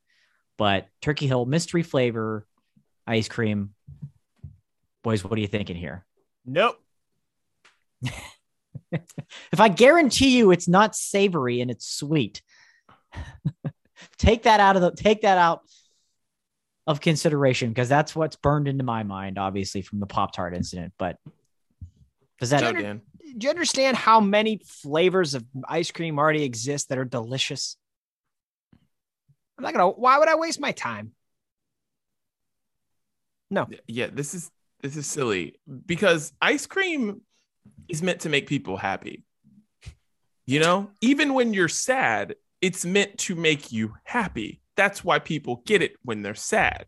But Turkey Hill mystery flavor ice cream Boys, what are you thinking here? Nope. if I guarantee you it's not savory and it's sweet, take that out of the take that out of consideration because that's what's burned into my mind, obviously, from the Pop Tart incident. But does that No, Dan. Do you understand how many flavors of ice cream already exist that are delicious? I'm not gonna. Why would I waste my time? No. Yeah this is this is silly because ice cream is meant to make people happy you know even when you're sad it's meant to make you happy that's why people get it when they're sad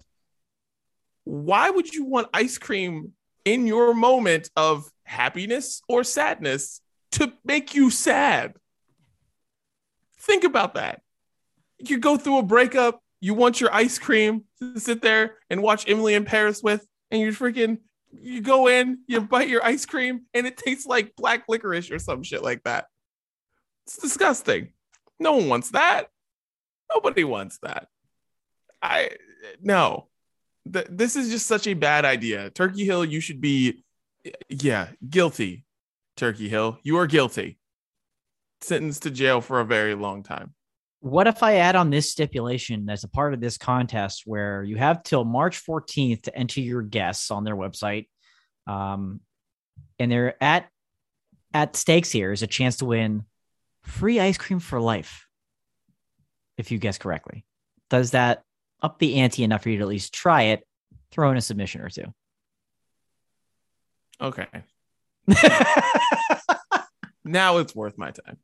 why would you want ice cream in your moment of happiness or sadness to make you sad think about that you go through a breakup you want your ice cream to sit there and watch Emily in Paris with, and you're freaking you go in, you bite your ice cream, and it tastes like black licorice or some shit like that. It's disgusting. No one wants that. Nobody wants that. I no. Th- this is just such a bad idea. Turkey Hill, you should be yeah, guilty. Turkey Hill, you are guilty. Sentenced to jail for a very long time. what if I add on this stipulation as a part of this contest where you have till March 14th to enter your guests on their website? Um, and they're at at stakes here is a chance to win free ice cream for life if you guess correctly. Does that up the ante enough for you to at least try it? Throw in a submission or two. Okay. Now it's worth my time.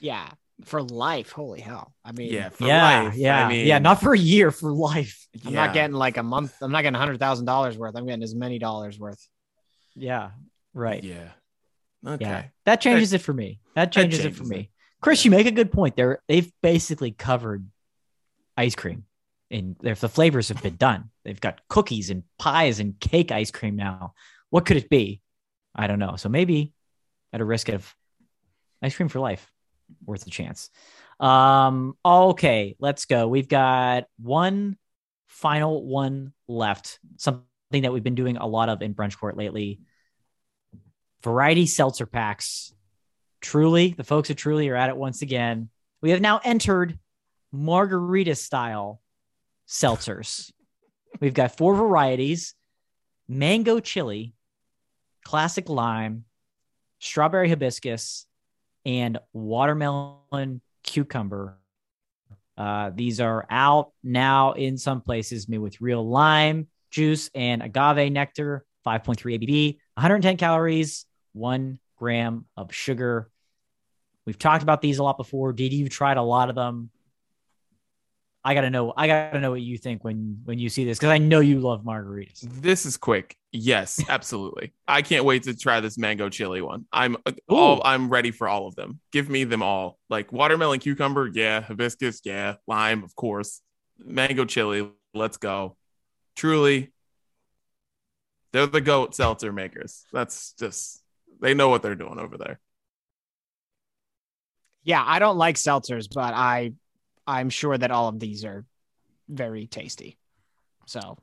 Yeah, for life. Holy hell! I mean, Yeah, for yeah, life. yeah, I mean, yeah. Not for a year, for life. I'm yeah. not getting like a month. I'm not getting hundred thousand dollars worth. I'm getting as many dollars worth. Yeah, right. Yeah. Okay. Yeah, that changes it for me. That changes, it for changes me. it. Chris, you make a good point. They're they've basically covered ice cream, and if the flavors have been done, they've got cookies and pies and cake ice cream now. What could it be? I don't know. So maybe at a risk of ice cream for life, worth a chance. Um, okay, let's go. We've got one final one left. Something that we've been doing a lot of in brunch court lately variety seltzer packs. Truly, the folks at Truly are at it once again. We have now entered margarita style seltzers. We've got four varieties mango chili, classic lime, strawberry hibiscus, and watermelon cucumber. Uh, these are out now in some places made with real lime juice and agave nectar, 5.3 ABV, 110 calories, one gram of sugar. We've talked about these a lot before. Did you tried a lot of them? I gotta know. I gotta know what you think when when you see this because I know you love margaritas. This is quick. Yes, absolutely. I can't wait to try this mango chili one. I'm uh, all I'm ready for all of them. Give me them all. Like watermelon cucumber, yeah, hibiscus, yeah, lime, of course. Mango chili, let's go. Truly, they're the goat seltzer makers. That's just they know what they're doing over there. Yeah, I don't like seltzers, but I, I'm sure that all of these are very tasty. So,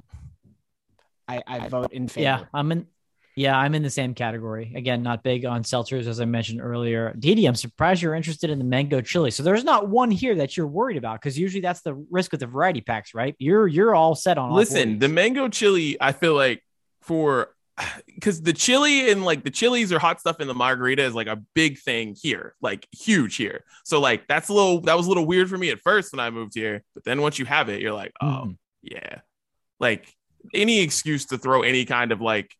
I, I vote in favor. Yeah, I'm in. Yeah, I'm in the same category. Again, not big on seltzers as I mentioned earlier. Didi, I'm surprised you're interested in the mango chili. So there's not one here that you're worried about because usually that's the risk with the variety packs, right? You're you're all set on. Listen, four the mango chili, I feel like for because the chili and like the chilies or hot stuff in the margarita is like a big thing here, like huge here. So like that's a little that was a little weird for me at first when I moved here, but then once you have it, you're like, oh Mhm. yeah, like any excuse to throw any kind of like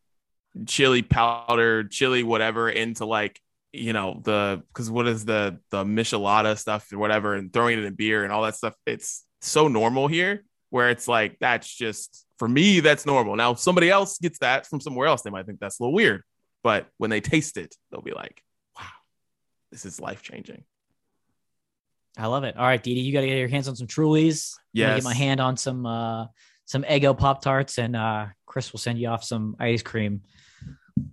chili powder, chili whatever into like you know the because what is the the michelada stuff or whatever, and throwing it in beer and all that stuff. It's so normal here where it's like that's just for me that's normal. Now if somebody else gets that from somewhere else, they might think that's a little weird, but when they taste it, they'll be like, wow, this is life changing. I love it. All right, Didi, you got to get your hands on some Trulies. Yes. get my hand on some uh some Eggo Pop Tarts, and uh Chris will send you off some ice cream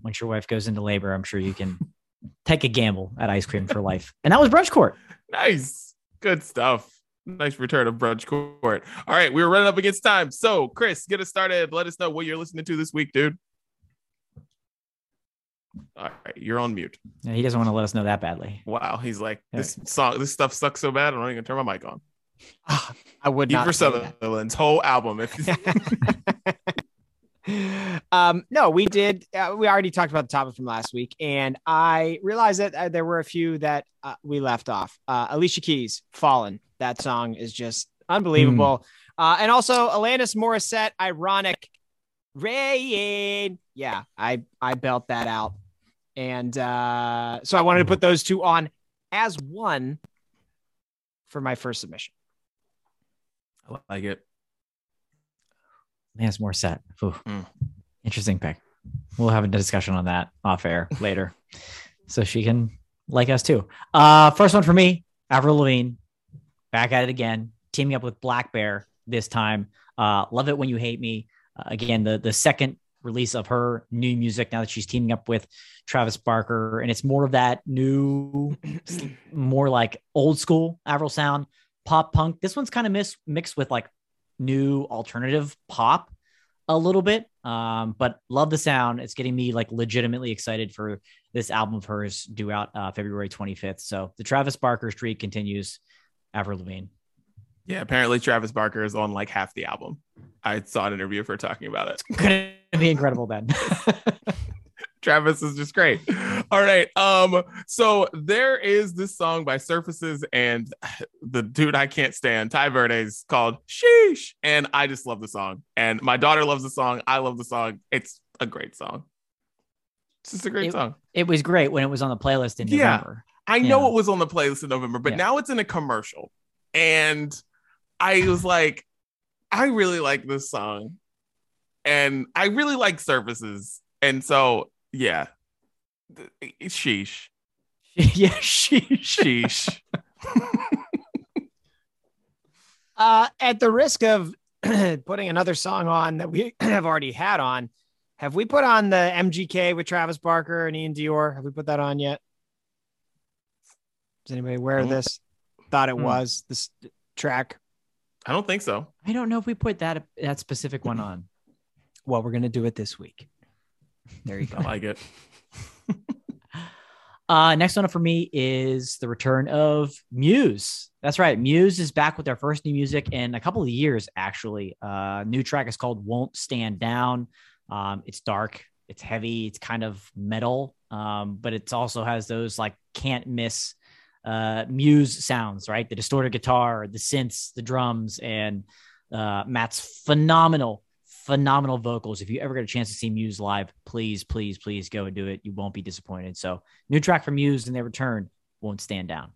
once your wife goes into labor. I'm sure you can take a gamble at ice cream for life. And that was brunch court. Nice. Good stuff. Nice return of brunch court. All right, we were running up against time. So, Chris, get us started. Let us know what you're listening to this week, dude. All right, you're on mute. Yeah, he doesn't want to let us know that badly. Wow, he's like this song, this stuff sucks so bad. I'm not even gonna turn my mic on. Ah, I would not. For. Sutherland's whole album. If um, no, we did. Uh, we already talked about the topic from last week, and I realized that uh, there were a few that uh, we left off. Uh, Alicia Keys, "Fallen." That song is just unbelievable. Uh, and also Alanis Morissette, "Ironic." Rain. Yeah, I I belt that out, and uh, so I wanted to put those two on as one for my first submission. I like it. Lance Morissette. Ooh, Mm. Interesting pick. We'll have a discussion on that off air later, so she can like us too. Uh, first one for me, Avril Lavigne, back at it again, teaming up with blackbear this time. Uh, love it when you hate me. Uh, again, the the second release of her new music now that she's teaming up with Travis Barker, and it's more of that new, more like old school Avril sound, pop punk. This one's kind of mis- mixed with like new alternative pop a little bit. Um, but love the sound. It's getting me like legitimately excited for this album of hers due out uh, February 25th. So the Travis Barker streak continues. Avril Lavigne. Yeah, apparently Travis Barker is on like half the album. I saw an interview for talking about it. Gonna be incredible then. Travis is just great. All right. Um, so there is this song by Surfaces and the dude I can't stand, Tai Verdes called Sheesh. And I just love the song. And my daughter loves the song. I love the song. It's a great song. It's just a great It- song. it was great when it was on the playlist in Yeah. November. I know Yeah. it was on the playlist in November, but Yeah. now it's in a commercial. And I was like, I really like this song. And I really like Surfaces. And so, yeah. Sheesh. yeah, she, Sheesh. Uh, at the risk of putting another song on that we have already had on, have we put on the MGK with Travis Barker and iann dior? Have we put that on yet? Is anybody aware of this? Thought it Hmm. was this track. I don't think so. I don't know if we put that that specific one on. Well, we're gonna do it this week. There you go. I like it. Uh, next one up for me is the return of Muse. That's right. Muse is back with their first new music in a couple of years, actually. Uh, new track is called Won't Stand Down. Um, it's dark, it's heavy, it's kind of metal, um, but it also has those like can't miss uh, Muse sounds, right? The distorted guitar, the synths, the drums, and uh, Matt's phenomenal, phenomenal vocals. If you ever get a chance to see Muse live, please, please, please go and do it. You won't be disappointed. So, new track from Muse and their return won't stand down.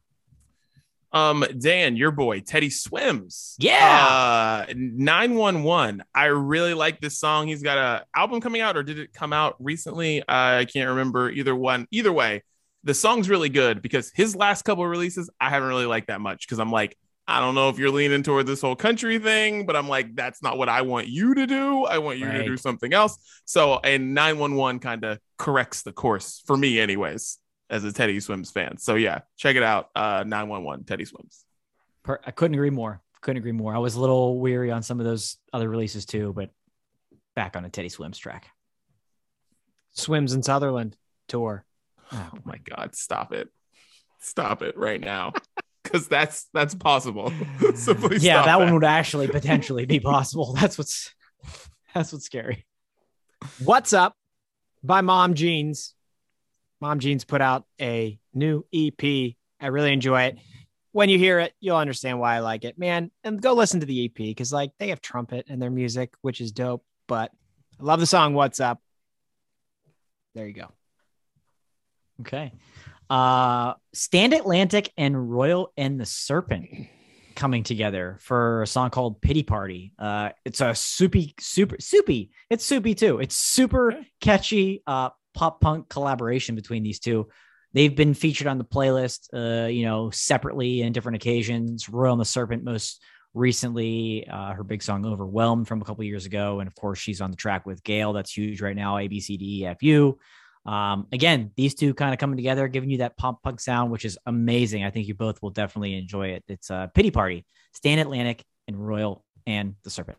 Um, Dan, your boy Teddy Swims. Yeah. Uh, 911. I really like this song. He's got a album coming out, or did it come out recently? I can't remember either one. Either way, the song's really good because his last couple of releases I haven't really liked that much because I'm like, I don't know if you're leaning toward this whole country thing, but I'm like, that's not what I want you to do. I want you to do something else. So, and 911 kind of corrects the course for me, anyways, as a Teddy Swims fan. So, yeah, check it out. Uh, 911 Teddy Swims. Per- I couldn't agree more. Couldn't agree more. I was a little weary on some of those other releases too, but back on a Teddy Swims track. Swims in Sutherland tour. Oh my god, stop it. Stop it right now. Cause that's that's possible. so please yeah, stop that one would actually potentially be possible. That's what's that's what's scary. What's up by Mom Jeans. Mom Jeans put out a new EP. I really enjoy it. When you hear it, you'll understand why I like it, man. And go listen to the EP because, like, they have trumpet in their music, which is dope. But I love the song "What's Up." There you go. Okay. Uh Stand Atlantic and Royal and the Serpent coming together for a song called Pity Party. Uh it's a soupy, super soupy. It's soupy too. It's super catchy uh pop punk collaboration between these two. They've been featured on the playlist uh, you know, separately in different occasions. Royal and the Serpent most recently, uh, her big song Overwhelmed from a couple years ago. And of course, she's on the track with GAYLE. That's huge right now. A B C D E F U. Um, again, these two kind of coming together, giving you that pop punk sound, which is amazing. I think you both will definitely enjoy it. It's a pity party, Stand Atlantic and Royal and the Serpent.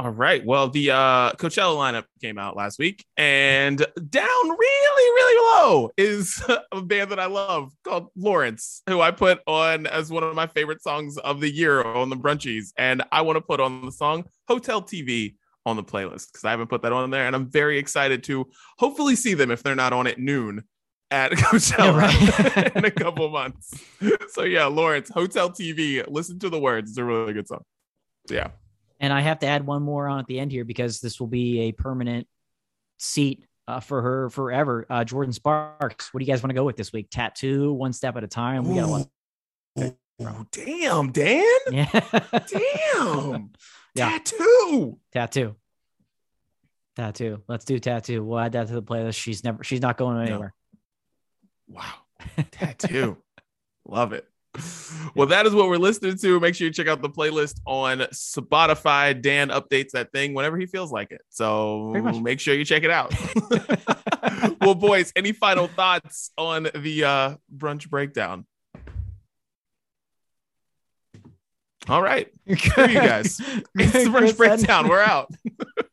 All right. Well, the uh, Coachella lineup came out last week, and down really, really low is a band that I love called Lawrence, who I put on as one of my favorite songs of the year on the Brunchies. And I want to put on the song Hotel TV on the playlist because I haven't put that on there. And I'm very excited to hopefully see them if they're not on at noon at Coachella Yeah, right. in a couple months. So, yeah, Lawrence, Hotel TV, listen to the words. It's a really good song. Yeah. And I have to add one more on at the end here because this will be a permanent seat uh, for her forever. Uh, Jordin Sparks. What do you guys want to go with this week? Tattoo, one step at a time. We got one. Ooh, damn, Dan. Yeah. Damn. Yeah. Tattoo. tattoo. Tattoo. Let's do tattoo. We'll add that to the playlist. She's never. She's not going anywhere. Wow. Tattoo. Love it. Well, that is what we're listening to. Make sure you check out the playlist on Spotify. Dan updates that thing whenever he feels like it. So make sure you check it out. well, boys, any final thoughts on the uh, brunch breakdown? All right. You guys. It's the brunch breakdown. We're out.